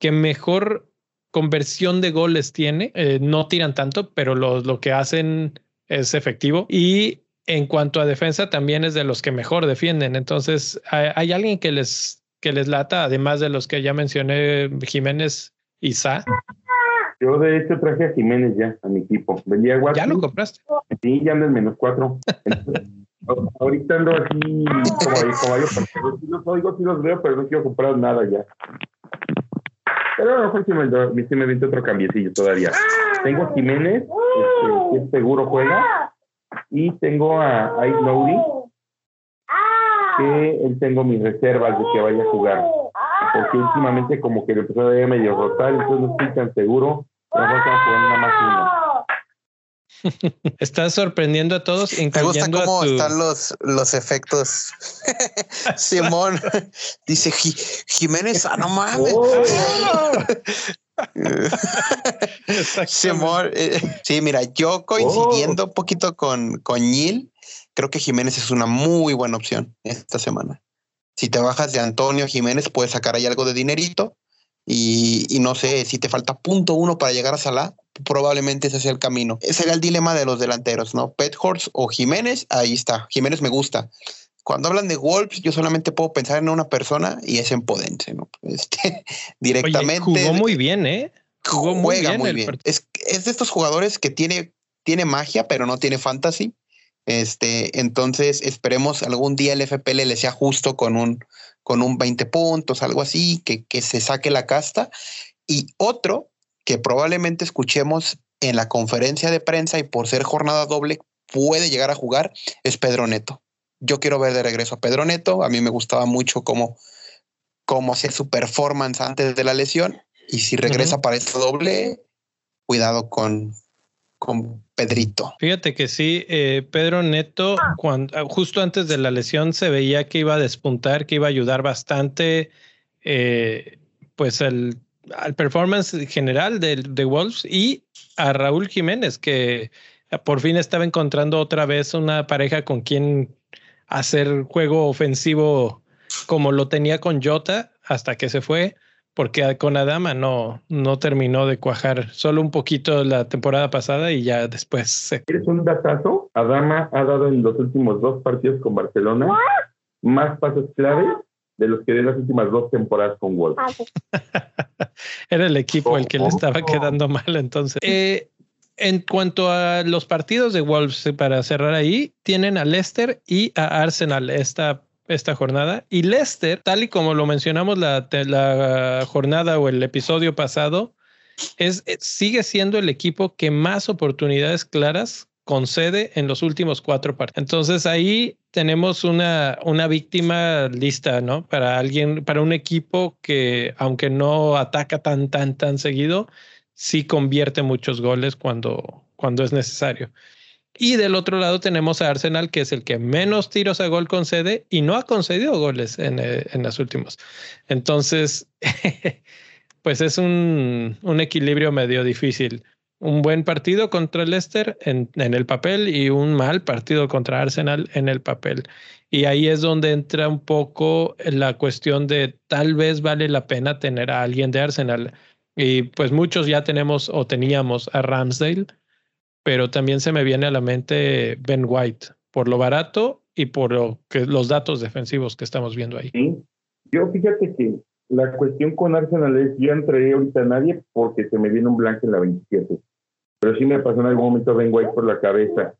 que mejor conversión de goles tiene. Eh, no tiran tanto, pero lo, lo que hacen es efectivo. Y en cuanto a defensa, también es de los que mejor defienden. Entonces, hay, hay alguien que les que les lata, además de los que ya mencioné, Jiménez y Sa? Yo de hecho traje a Jiménez ya a mi equipo. Vendía ¿Ya lo compraste? Sí, ya ando en menos cuatro. ahorita ando así como, como varios partidos. Sí los oigo, sí los veo, pero no quiero comprar nada ya. Pero a lo mejor sí me, sí me otro cambiecillo todavía. Tengo a Jiménez, este, que seguro juega, y tengo a Ait que él tengo mis reservas de que vaya a jugar. Porque últimamente como que le empezó a medio rotar, entonces no estoy tan seguro Estás sorprendiendo a todos. Me gusta cómo están los, los efectos. Simón dice Jiménez, ah, no mames. Oh. Simón, eh, sí, mira, yo coincidiendo oh. un poquito con, con creo que Jiménez es una muy buena opción esta semana. Si te bajas de Antonio Jiménez, puedes sacar ahí algo de dinerito. Y, y no sé, si te falta punto uno para llegar a Salah, probablemente ese sea el camino. Ese era el dilema de los delanteros, ¿no? Pet Horse o Jiménez, ahí está. Jiménez me gusta. Cuando hablan de Wolves, yo solamente puedo pensar en una persona y es en Podense, ¿no? Este, directamente. jugó muy bien, ¿eh? Jugó muy bien. Muy bien. Es, es, de estos jugadores que tiene, tiene magia, pero no tiene fantasy. Este, entonces esperemos algún día el FPL le sea justo con un, con un 20 puntos, algo así, que, que se saque la casta. Y otro que probablemente escuchemos en la conferencia de prensa y por ser jornada doble puede llegar a jugar es Pedro Neto. Yo quiero ver de regreso a Pedro Neto. A mí me gustaba mucho cómo, cómo hacía su performance antes de la lesión. Y si regresa para este doble, cuidado con, con Pedrito. Fíjate que sí, eh, Pedro Neto, cuando, justo antes de la lesión se veía que iba a despuntar, que iba a ayudar bastante, eh, pues el al performance general de, de Wolves y a Raúl Jiménez, que por fin estaba encontrando otra vez una pareja con quien hacer juego ofensivo como lo tenía con Jota hasta que se fue, porque con Adama no, no terminó de cuajar, solo un poquito la temporada pasada y ya después se... ¿Quieres un datazo? Adama ha dado en los últimos dos partidos con Barcelona más pasos clave de los que de las últimas dos temporadas con Wolves. Ah, Era el equipo el que le estaba quedando mal entonces. Eh, en cuanto a los partidos de Wolves, para cerrar ahí, tienen a Leicester y a Arsenal esta, esta jornada. Y Leicester, tal y como lo mencionamos la, la jornada o el episodio pasado, es, eh, sigue siendo el equipo que más oportunidades claras concede en los últimos cuatro partidos. Entonces ahí tenemos una, una víctima lista, ¿no? Para alguien, para un equipo que, aunque no ataca tan, tan, tan seguido, sí convierte muchos goles cuando, cuando es necesario. Y del otro lado tenemos a Arsenal, que es el que menos tiros a gol concede y no ha concedido goles en, eh, en las últimas. Entonces, pues es un, un equilibrio medio difícil un buen partido contra Leicester en, el papel y un mal partido contra Arsenal en el papel. Y ahí es donde entra un poco la cuestión de tal vez vale la pena tener a alguien de Arsenal. Y pues muchos ya tenemos o teníamos a Ramsdale, pero también se me viene a la mente Ben White por lo barato y por lo que, los datos defensivos que estamos viendo ahí. Sí. Yo fíjate que la cuestión con Arsenal es, yo entré ahorita a nadie porque se me viene un blanco en la 27 pero sí me pasó en algún momento Ben White por la cabeza.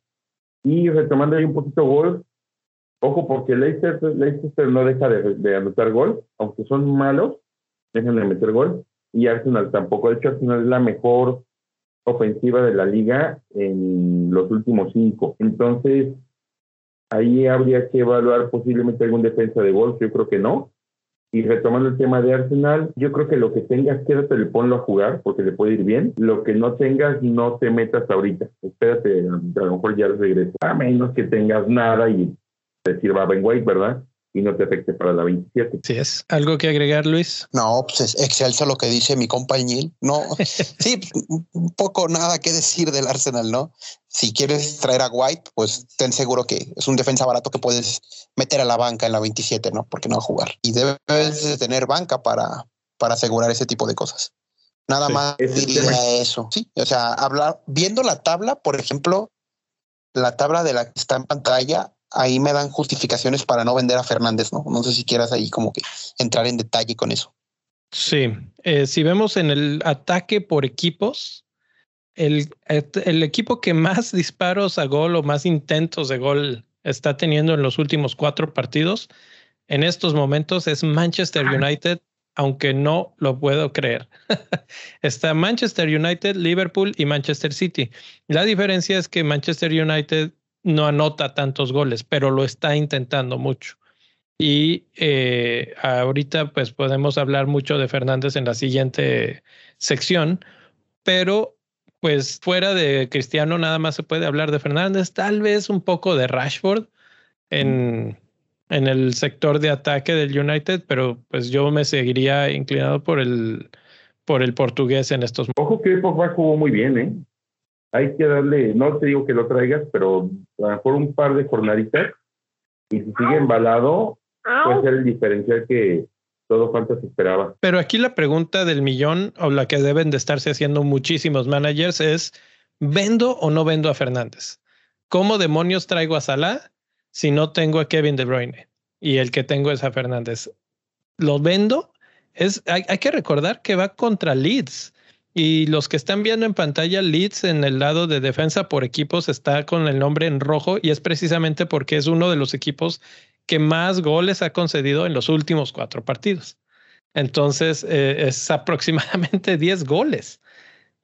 Y retomando ahí un poquito gol, ojo, porque Leicester, Leicester no deja de, anotar gol, aunque son malos, dejan de meter gol, y Arsenal tampoco. De hecho, Arsenal es la mejor ofensiva de la liga en los últimos cinco. Entonces, ahí habría que evaluar posiblemente algún defensa de gol, yo creo que no, y retomando el tema de Arsenal, yo creo que lo que tengas, quédate y ponlo a jugar porque le puede ir bien. Lo que no tengas, no te metas ahorita. Espérate, a lo mejor ya regresa. A menos que tengas nada y te sirva Ben White, ¿verdad? Y no te afecte para la 27. Sí, es algo que agregar, Luis. No, pues es excelso lo que dice mi compañero. No, sí, un poco nada que decir del Arsenal, ¿no? Si quieres traer a White, pues ten seguro que es un defensa barato que puedes meter a la banca en la 27, ¿no? Porque no va a jugar. Y debes tener banca para, para asegurar ese tipo de cosas. Nada más diría eso. Sí, o sea, hablar, viendo la tabla, por ejemplo, la tabla de la que está en pantalla, ahí me dan justificaciones para no vender a Fernández, ¿no? No sé si quieras ahí como que entrar en detalle con eso. Sí, eh, si vemos en el ataque por equipos, el, el, equipo que más disparos a gol o más intentos de gol está teniendo en los últimos cuatro partidos, en estos momentos es Manchester United, aunque no lo puedo creer. está Manchester United, Liverpool y Manchester City. La diferencia es que Manchester United no anota tantos goles, pero lo está intentando mucho. Y eh, ahorita pues podemos hablar mucho de Fernández en la siguiente sección, pero pues fuera de Cristiano nada más se puede hablar de Fernández, tal vez un poco de Rashford en, en el sector de ataque del United, pero pues yo me seguiría inclinado por el por el portugués en estos momentos. Ojo que Pogba jugó muy bien, ¿eh? Hay que darle, no te digo que lo traigas, pero a lo mejor un par de jornaditas y si sigue embalado, puede ser el diferencial que todo falta se esperaba. Pero aquí la pregunta del millón o la que deben de estarse haciendo muchísimos managers es, ¿vendo o no vendo a Fernández? ¿Cómo demonios traigo a Salah si no tengo a Kevin De Bruyne? Y el que tengo es a Fernández. ¿Lo vendo? Es, hay, hay que recordar que va contra Leeds. Y los que están viendo en pantalla, Leeds en el lado de defensa por equipos está con el nombre en rojo y es precisamente porque es uno de los equipos que más goles ha concedido en los últimos cuatro partidos. Entonces eh, es aproximadamente 10 goles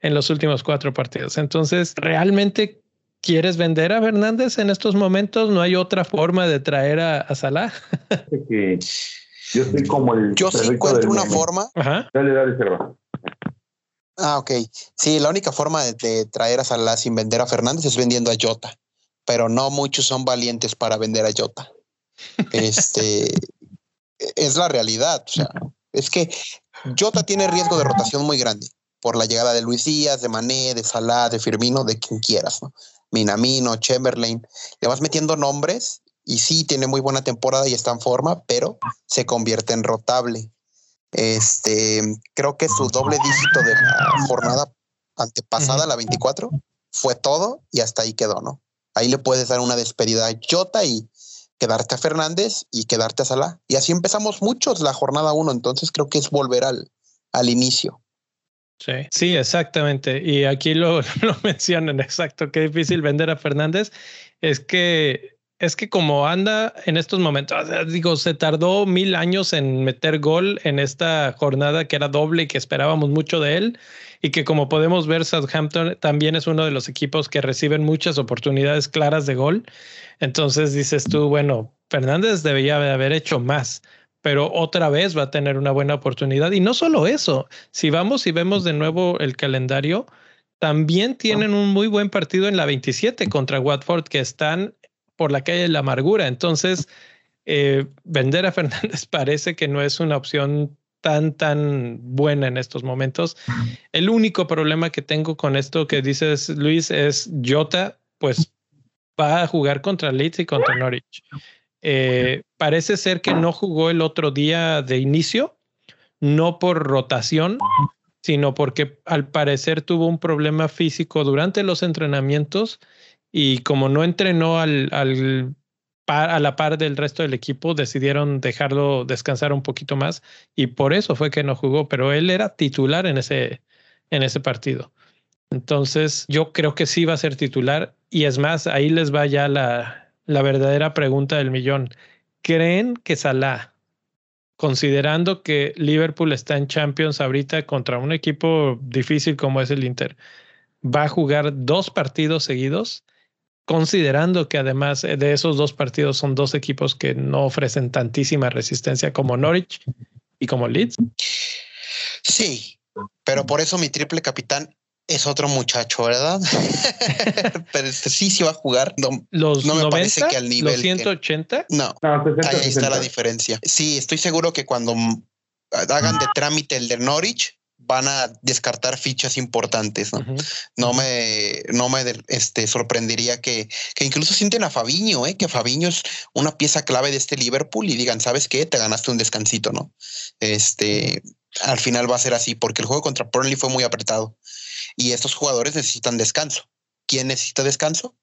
en los últimos cuatro partidos. Entonces, ¿realmente quieres vender a Fernández en estos momentos? ¿No hay otra forma de traer a, a Salah? yo soy como el... Yo sí encuentro una forma. Ajá. Dale, dale, Serva. Ah, ok. Sí, la única forma de, traer a Salah sin vender a Fernández es vendiendo a Jota, pero no muchos son valientes para vender a Jota. Este es la realidad. O sea, es que Jota tiene riesgo de rotación muy grande por la llegada de Luis Díaz, de Mané, de Salah, de Firmino, de quien quieras, ¿no? Minamino, Chamberlain. Le vas metiendo nombres y sí tiene muy buena temporada y está en forma, pero se convierte en rotable. Este, creo que su doble dígito de la jornada antepasada, la 24, fue todo y hasta ahí quedó, ¿no? Ahí le puedes dar una despedida a Jota y quedarte a Fernández y quedarte a Salah. Y así empezamos muchos la jornada 1, entonces creo que es volver al, al inicio. Sí, sí, exactamente. Y aquí lo, lo mencionan, exacto, qué difícil vender a Fernández. Es que es que como anda en estos momentos, digo, se tardó mil años en meter gol en esta jornada que era doble y que esperábamos mucho de él y que como podemos ver, Southampton también es uno de los equipos que reciben muchas oportunidades claras de gol. Entonces dices tú, bueno, Fernández debería haber hecho más, pero otra vez va a tener una buena oportunidad. Y no solo eso, si vamos y vemos de nuevo el calendario, también tienen un muy buen partido en la 27 contra Watford que están por la calle de la amargura. Entonces, eh, vender a Fernández parece que no es una opción tan, tan buena en estos momentos. El único problema que tengo con esto que dices, Luis, es Jota, pues va a jugar contra Leeds y contra Norwich. Eh, parece ser que no jugó el otro día de inicio, no por rotación, sino porque al parecer tuvo un problema físico durante los entrenamientos y como no entrenó al, al a la par del resto del equipo, decidieron dejarlo descansar un poquito más y por eso fue que no jugó, pero él era titular en ese, en ese partido. Entonces, yo creo que sí va a ser titular y es más, ahí les va ya la, la verdadera pregunta del millón. ¿Creen que Salah, considerando que Liverpool está en Champions ahorita contra un equipo difícil como es el Inter, va a jugar dos partidos seguidos? Considerando que además de esos dos partidos son dos equipos que no ofrecen tantísima resistencia como Norwich y como Leeds. Sí, pero por eso mi triple capitán es otro muchacho, ¿verdad? pero este sí, sí va a jugar. No, los no me parece que al nivel. Los 180. no, ahí está la diferencia. Sí, estoy seguro que cuando hagan de trámite el de Norwich, van a descartar fichas importantes. No, no me, no me este, sorprendería que, que incluso sienten a Fabiño, ¿eh? que Fabiño es una pieza clave de este Liverpool y digan, ¿sabes qué? Te ganaste un descansito, ¿no? Este, al final va a ser así, porque el juego contra Burnley fue muy apretado y estos jugadores necesitan descanso. ¿Quién necesita descanso?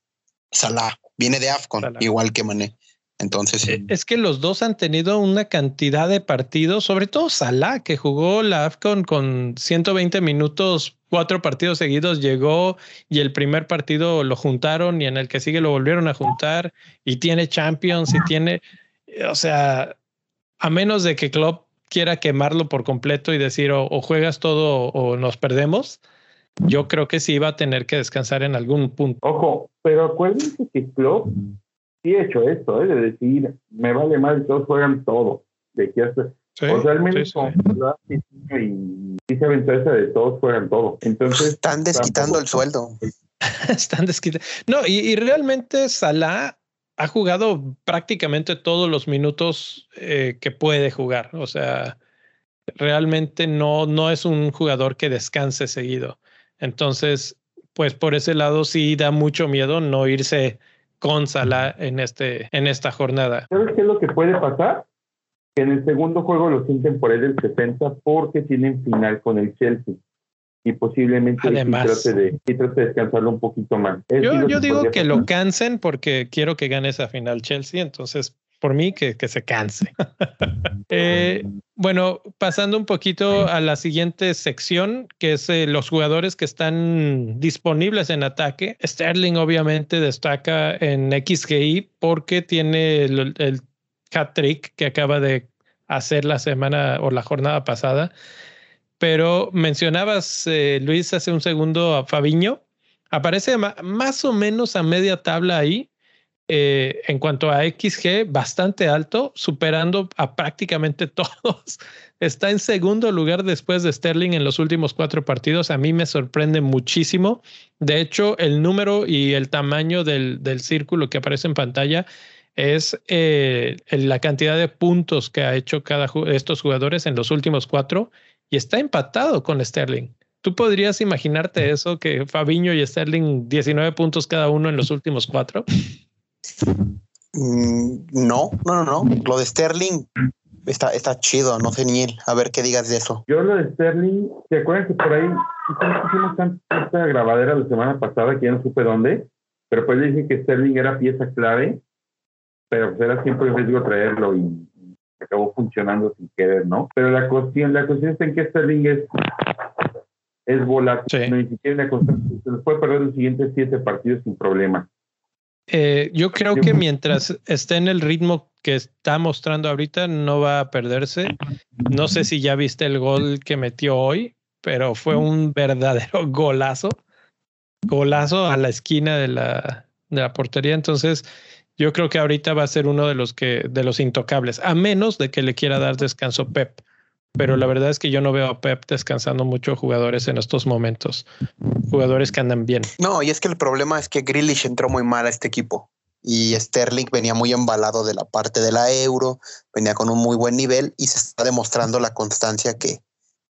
Salah, viene de Afcon, igual que Mané. Entonces, eh, es que los dos han tenido una cantidad de partidos, sobre todo Salah, que jugó la AFCON con 120 minutos, cuatro partidos seguidos, llegó y el primer partido lo juntaron y en el que sigue lo volvieron a juntar y tiene Champions y tiene, o sea, a menos de que Klopp quiera quemarlo por completo y decir o, o juegas todo o nos perdemos, yo creo que sí va a tener que descansar en algún punto. Ojo, pero acuérdense que Klopp sí he hecho esto, ¿eh? de decir, me vale mal, todos juegan todo. De que o sea, al menos y, y se aventó esa de todos juegan todo. Entonces están desquitando el sueldo. están desquitando. No, y, y, realmente Salah ha jugado prácticamente todos los minutos eh, que puede jugar. O sea, realmente no, no es un jugador que descanse seguido. Entonces, pues por ese lado sí da mucho miedo no irse con Salah en, este, en esta jornada. ¿Sabes qué es lo que puede pasar? Que en el segundo juego lo sienten por él el 70 porque tienen final con el Chelsea y posiblemente Además, trate, de, de descansarlo un poquito más. yo, yo digo que lo cansen porque quiero que gane esa final Chelsea, entonces por mí que, que se canse. eh, bueno, pasando un poquito a la siguiente sección, que es eh, los jugadores que están disponibles en ataque. Sterling obviamente destaca en XGI porque tiene el, el hat trick que acaba de hacer la semana o la jornada pasada. Pero mencionabas, eh, Luis, hace un segundo a Fabiño. Aparece más o menos a media tabla ahí eh, en cuanto a XG, bastante alto, superando a prácticamente todos. Está en segundo lugar después de Sterling en los últimos cuatro partidos. A mí me sorprende muchísimo. De hecho, el número y el tamaño del, del círculo que aparece en pantalla es eh, la cantidad de puntos que ha hecho cada estos jugadores en los últimos cuatro y está empatado con Sterling. ¿Tú podrías imaginarte eso, que Fabiño y Sterling 19 puntos cada uno en los últimos cuatro? Mm, no, no, no, no. Lo de Sterling está, está chido, no sé ni él. A ver qué digas de eso. Yo lo de Sterling, ¿te acuerdas que por ahí hicimos esta grabadera la semana pasada que ya no supe dónde? Pero pues dije que Sterling era pieza clave, pero pues era siempre riesgo traerlo y acabó funcionando sin querer, ¿no? Pero la cuestión, la cuestión está en que Sterling es, es volátil, ni siquiera una constante. Se nos puede perder los siguientes siete partidos sin problema. Eh, yo creo que mientras esté en el ritmo que está mostrando ahorita, no va a perderse. No sé si ya viste el gol que metió hoy, pero fue un verdadero golazo. Golazo a la esquina de la, de la portería. Entonces, yo creo que ahorita va a ser uno de los que, de los intocables, a menos de que le quiera dar descanso Pep pero la verdad es que yo no veo a Pep descansando mucho jugadores en estos momentos, jugadores que andan bien. No, y es que el problema es que Grealish entró muy mal a este equipo y Sterling venía muy embalado de la parte de la Euro, venía con un muy buen nivel y se está demostrando la constancia que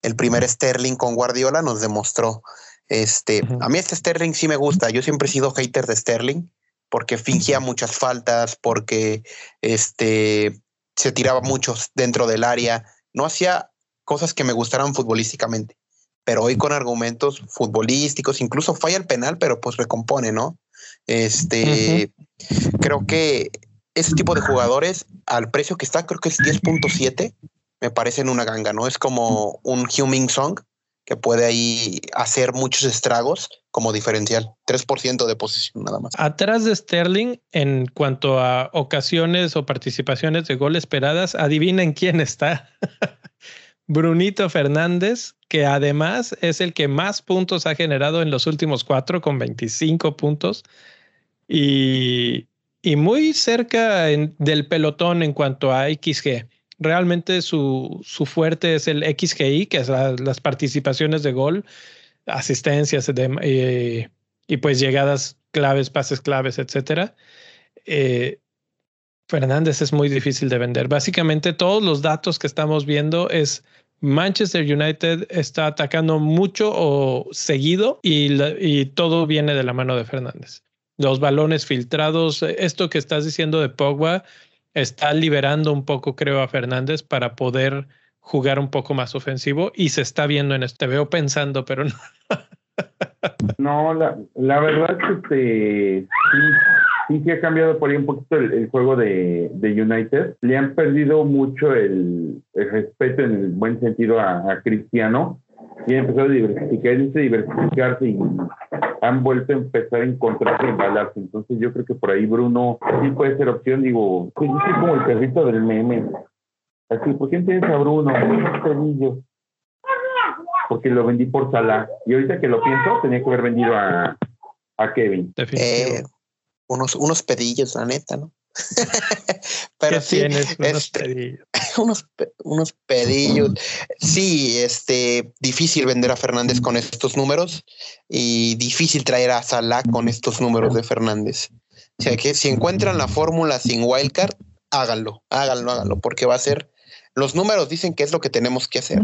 el primer Sterling con Guardiola nos demostró. Este, a mí este Sterling sí me gusta, yo siempre he sido hater de Sterling porque fingía muchas faltas, porque este se tiraba muchos dentro del área, no hacía cosas que me gustaran futbolísticamente, pero hoy con argumentos futbolísticos, incluso falla el penal, pero pues recompone, ¿no? Este, creo que ese tipo de jugadores al precio que está, creo que es 10.7, me parecen una ganga, ¿no? Es como un Huming Song que puede ahí hacer muchos estragos como diferencial. 3% de posición nada más. Atrás de Sterling, en cuanto a ocasiones o participaciones de gol esperadas, adivinen quién está. Brunito Fernández, que además es el que más puntos ha generado en los últimos cuatro, con 25 puntos. Y, y muy cerca del pelotón en cuanto a XG realmente su, su fuerte es el XGI, que es las participaciones de gol, asistencias de, y pues llegadas claves, pases claves, etcétera. Eh, Fernández es muy difícil de vender. Básicamente todos los datos que estamos viendo es Manchester United está atacando mucho o seguido y, y todo viene de la mano de Fernández. Los balones filtrados, esto que estás diciendo de Pogba, está liberando un poco, creo, a Fernández para poder jugar un poco más ofensivo y se está viendo en este. veo pensando, pero no. no, la, la verdad que sí, sí, ha cambiado por ahí un poquito el, juego de, de, United. Le han perdido mucho el, el respeto en el buen sentido a Cristiano y han empezado a diversificar, diversificarse y han vuelto a empezar a encontrarse en balarse. Entonces yo creo que por ahí Bruno sí puede ser opción. Digo, pues yo soy como el perrito del meme. Así, ¿por qué tienes a Bruno? Un Porque lo vendí por Salah. Y ahorita que lo pienso, tenía que haber vendido a, a Kevin. Eh, unos, unos pedillos, la neta, ¿no? Pero sí, unos, este, pedillos. unos, pedillos. Sí, este, difícil vender a Fernández con estos números y difícil traer a Salah con estos números de Fernández. O sea que si encuentran la fórmula sin wildcard, háganlo, háganlo, háganlo, porque va a ser. Los números dicen que es lo que tenemos que hacer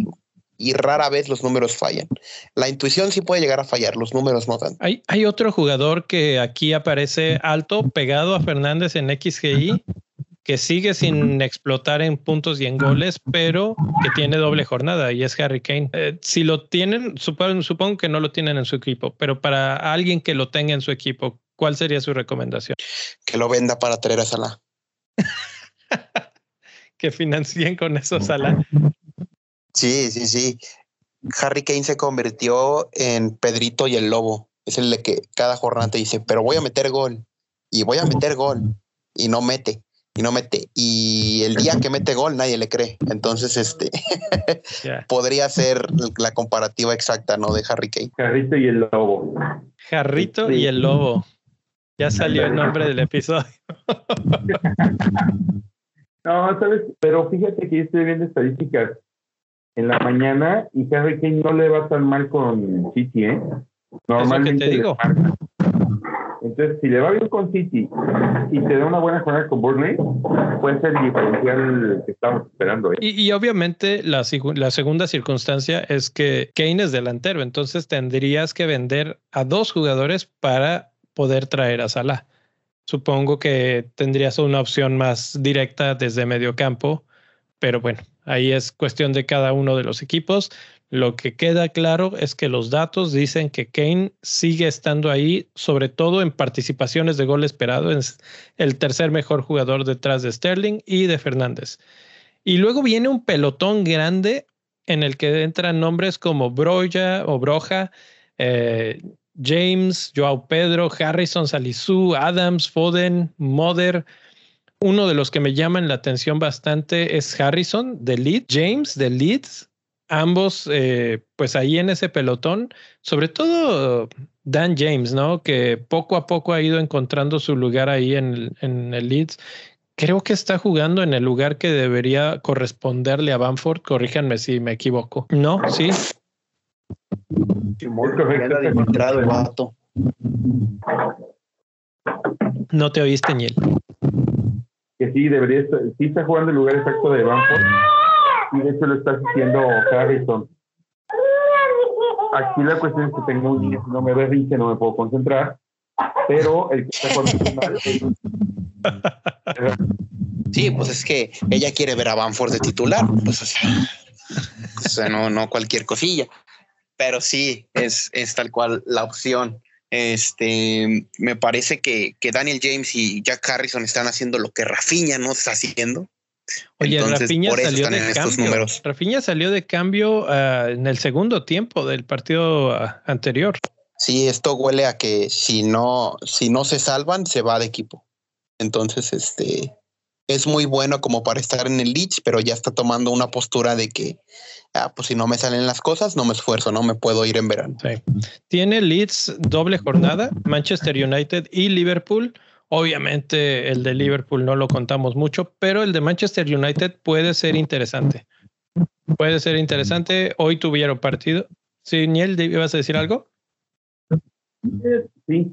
y rara vez los números fallan. La intuición sí puede llegar a fallar, los números no dan. Hay, hay otro jugador que aquí aparece alto, pegado a Fernández en XGI, que sigue sin explotar en puntos y en goles, pero que tiene doble jornada y es Harry Kane. Eh, si lo tienen, supongo, supongo que no lo tienen en su equipo, pero para alguien que lo tenga en su equipo, ¿cuál sería su recomendación? Que lo venda para traer a Salah. que financien con eso Salah. Sí, sí, sí. Harry Kane se convirtió en Pedrito y el Lobo. Es el de que cada jornada te dice, pero voy a meter gol y voy a meter gol y no mete y no mete. Y el día que mete gol nadie le cree. Entonces, este podría ser la comparativa exacta, ¿no? De Harry Kane. Jarrito y el Lobo. Jarrito y el Lobo. Ya salió el nombre del episodio. no, sabes, pero fíjate que yo estoy viendo estadísticas en la mañana y Harry Kane no le va tan mal con City, ¿eh? Normalmente. te digo. Entonces, si le va bien con City y te da una buena jornada con Burnley, puede ser el diferencial que estamos esperando. ¿eh? Y, obviamente la, la segunda circunstancia es que Kane es delantero, entonces tendrías que vender a dos jugadores para poder traer a Salah. Supongo que tendrías una opción más directa desde medio campo, pero bueno, Ahí es cuestión de cada uno de los equipos. Lo que queda claro es que los datos dicen que Kane sigue estando ahí, sobre todo en participaciones de gol esperado. Es el tercer mejor jugador detrás de Sterling y de Fernández. Y luego viene un pelotón grande en el que entran nombres como Broya o Broja, eh, James, Joao Pedro, Harrison, Salisu, Adams, Foden, Mother, uno de los que me llaman la atención bastante es Harrison de Leeds, James de Leeds, ambos eh, pues ahí en ese pelotón, sobre todo Dan James, ¿no? Que poco a poco ha ido encontrando su lugar ahí en, en el Leeds. Creo que está jugando en el lugar que debería corresponderle a Bamford. Corríjanme si me equivoco. No, sí. No te oíste, Niel que sí debería estar, sí está jugando el lugar exacto de Bamford y de hecho lo está haciendo Harrison. Aquí la cuestión es que tengo un niño, no me berrinche, no me puedo concentrar, pero el que está Sí, pues es que ella quiere ver a Bamford de titular, pues o sea, no, no cualquier cosilla, pero sí es, es tal cual la opción. Este, me parece que, que, Daniel James y Jack Harrison están haciendo lo que Rafinha no está haciendo. Oye, Rafinha salió de cambio. Rafinha salió de cambio en el segundo tiempo del partido ah, anterior. Sí, esto huele a que si no, si no se salvan, se va de equipo. Entonces, este es muy bueno como para estar en el Leeds, pero ya está tomando una postura de que ah, pues si no me salen las cosas, no me esfuerzo, no me puedo ir en verano. Tiene Leeds doble jornada, Manchester United y Liverpool. Obviamente el de Liverpool no lo contamos mucho, pero el de Manchester United puede ser interesante. Puede ser interesante. Hoy tuvieron partido. Sí, Niel, ¿ibas a decir algo? Sí,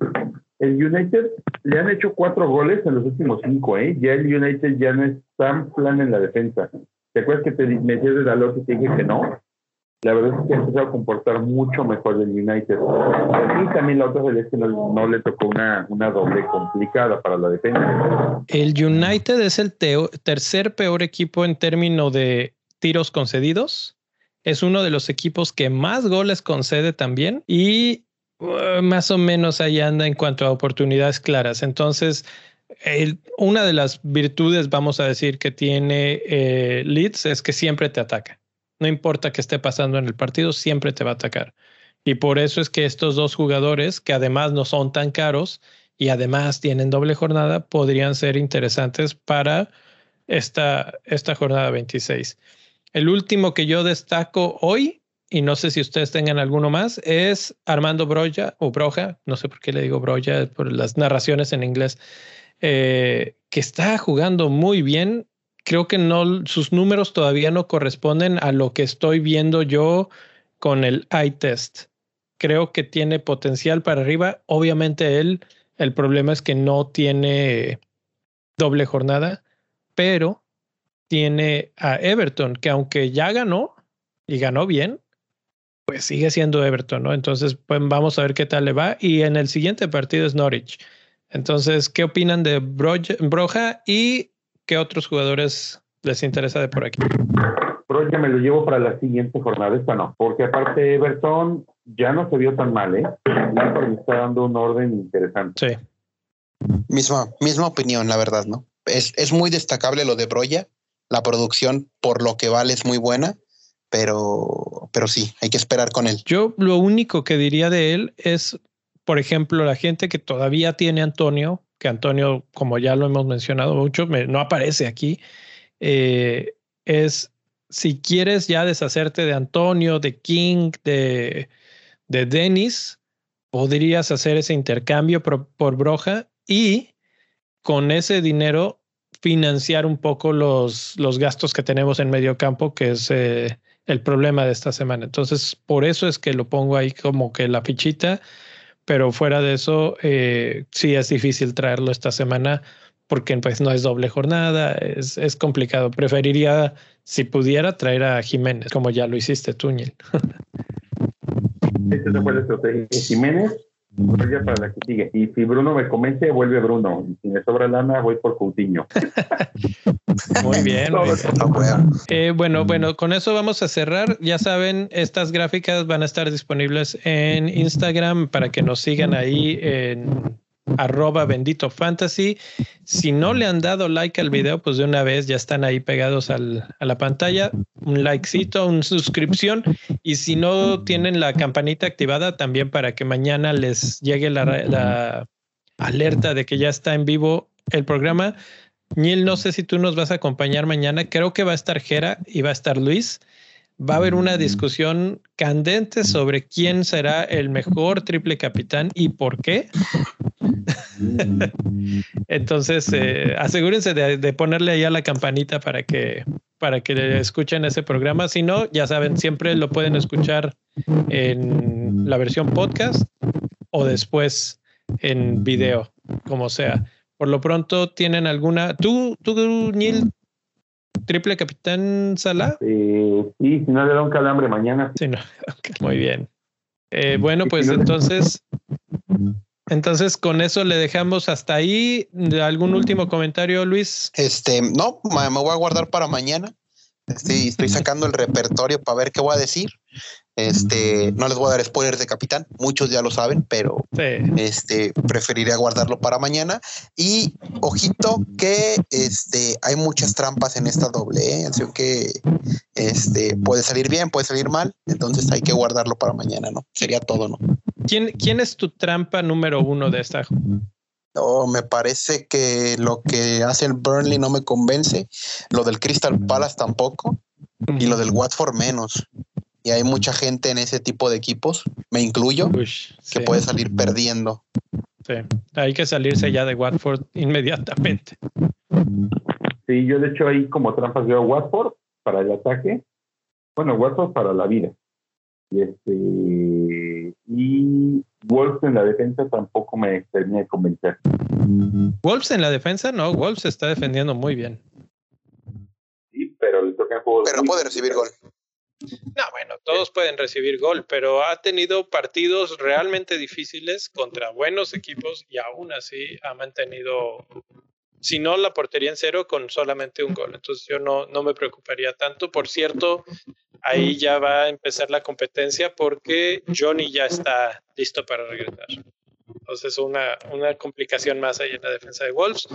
el United le han hecho cuatro goles en los últimos cinco, ¿eh? Ya el United ya no es tan plan en la defensa. ¿Te acuerdas que te, me de Dalot y te dije que no? La verdad es que ha empezado a comportar mucho mejor el United. Y también la otra vez que no, le tocó una, una doble complicada para la defensa. El United es el tercer peor equipo en términos de tiros concedidos. Es uno de los equipos que más goles concede también. Y uh, más o menos ahí anda en cuanto a oportunidades claras. Entonces, una de las virtudes, vamos a decir, que tiene eh, Leeds es que siempre te ataca. No importa qué esté pasando en el partido, siempre te va a atacar. Y por eso es que estos dos jugadores, que además no son tan caros y además tienen doble jornada, podrían ser interesantes para esta, esta jornada 26. El último que yo destaco hoy, y no sé si ustedes tengan alguno más, es Armando Broya o Broja, no sé por qué le digo Broya, por las narraciones en inglés. Eh, que está jugando muy bien. Creo que no, sus números todavía no corresponden a lo que estoy viendo yo con el eye test. Creo que tiene potencial para arriba. Obviamente él, el problema es que no tiene doble jornada, pero tiene a Everton, que aunque ya ganó y ganó bien, pues sigue siendo Everton, ¿no? Entonces, pues vamos a ver qué tal le va. Y en el siguiente partido es Norwich. Entonces, ¿qué opinan de Broja y qué otros jugadores les interesa de por aquí? Broja me lo llevo para la siguiente jornada, esta no, porque aparte Everton ya no se vio tan mal, ¿eh? me está dando un orden interesante. Sí. Misma, misma opinión, la verdad, ¿no? Es, es muy destacable lo de Broya. La producción, por lo que vale, es muy buena pero, pero sí, hay que esperar con él. Yo lo único que diría de él es, por ejemplo, la gente que todavía tiene Antonio, que Antonio, como ya lo hemos mencionado mucho, no aparece aquí, eh, es si quieres ya deshacerte de Antonio, de King, de, de Dennis, podrías hacer ese intercambio por, por Broja y con ese dinero financiar un poco los, los gastos que tenemos en medio campo, que es eh, el problema de esta semana. Entonces, por eso es que lo pongo ahí como que la fichita, pero fuera de eso, eh, sí es difícil traerlo esta semana porque pues no es doble jornada, es, es complicado. Preferiría, si pudiera, traer a Jiménez, como ya lo hiciste tú, Este fue la estrategia. Jiménez, para la que sigue. Y si Bruno me convence, vuelve Bruno. Y si me sobra lana, voy por Coutinho. muy bien. Eh, bueno, bueno, con eso vamos a cerrar. Ya saben, estas gráficas van a estar disponibles en Instagram para que nos sigan ahí en arroba bendito fantasy. Si no le han dado like al video, pues de una vez ya están ahí pegados al, a la pantalla. Un likecito, una suscripción. Y si no tienen la campanita activada, también para que mañana les llegue la, la alerta de que ya está en vivo el programa. Neil, no sé si tú nos vas a acompañar mañana. Creo que va a estar Jera y va a estar Luis va a haber una mm. discusión candente sobre quién será el mejor triple capitán y por qué. Entonces, eh, asegúrense de, ponerle ahí a la campanita para que, para que escuchen ese programa. Si no, ya saben, siempre lo pueden escuchar en la versión podcast o después en video, como sea. Por lo pronto, ¿tienen alguna? ¿Tú, tú Neil, triple capitán Salah? sí, si no le da un calambre mañana. Sí, no. muy bien. Eh, bueno, pues entonces, entonces con eso le dejamos hasta ahí. ¿Algún último comentario, Luis? Este, no, me voy a guardar para mañana. Estoy, estoy sacando el repertorio para ver qué voy a decir. Este, no les voy a dar spoilers de Capitán, muchos ya lo saben, pero este, preferiría guardarlo para mañana. Y ojito que este, hay muchas trampas en esta doble, ¿eh? que este, puede salir bien, puede salir mal, entonces hay que guardarlo para mañana, ¿no? Sería todo, ¿no? ¿Quién, quién es tu trampa número uno de esta? No, me parece que lo que hace el Burnley no me convence, lo del Crystal Palace tampoco, y lo del Watford menos y hay mucha gente en ese tipo de equipos, me incluyo, que puede salir perdiendo. Sí, hay que salirse ya de Watford inmediatamente. Sí, yo de hecho ahí como trampas veo Watford para el ataque, bueno, Watford para la vida. Y este y Wolves en la defensa tampoco me termina de convencer. Wolves en la defensa, no, Wolves está defendiendo muy bien. Sí, pero le toca juego. Pero no puede recibir gol. No, bueno, todos pueden recibir gol, pero ha tenido partidos realmente difíciles contra buenos equipos y aún así ha mantenido, si no la portería en cero, con solamente un gol. Entonces yo no, no me preocuparía tanto. Por cierto, ahí ya va a empezar la competencia porque Johnny ya está listo para regresar. Entonces una, una complicación más ahí en la defensa de Wolves.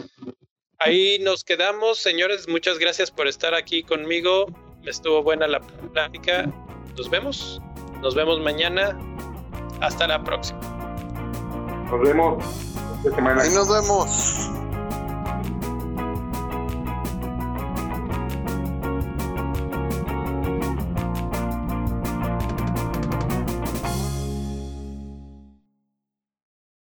Ahí nos quedamos, señores. Muchas gracias por estar aquí conmigo. Estuvo buena la plática. Nos vemos. Nos vemos mañana. Hasta la próxima. Nos vemos. Esta semana. Ahí nos vemos.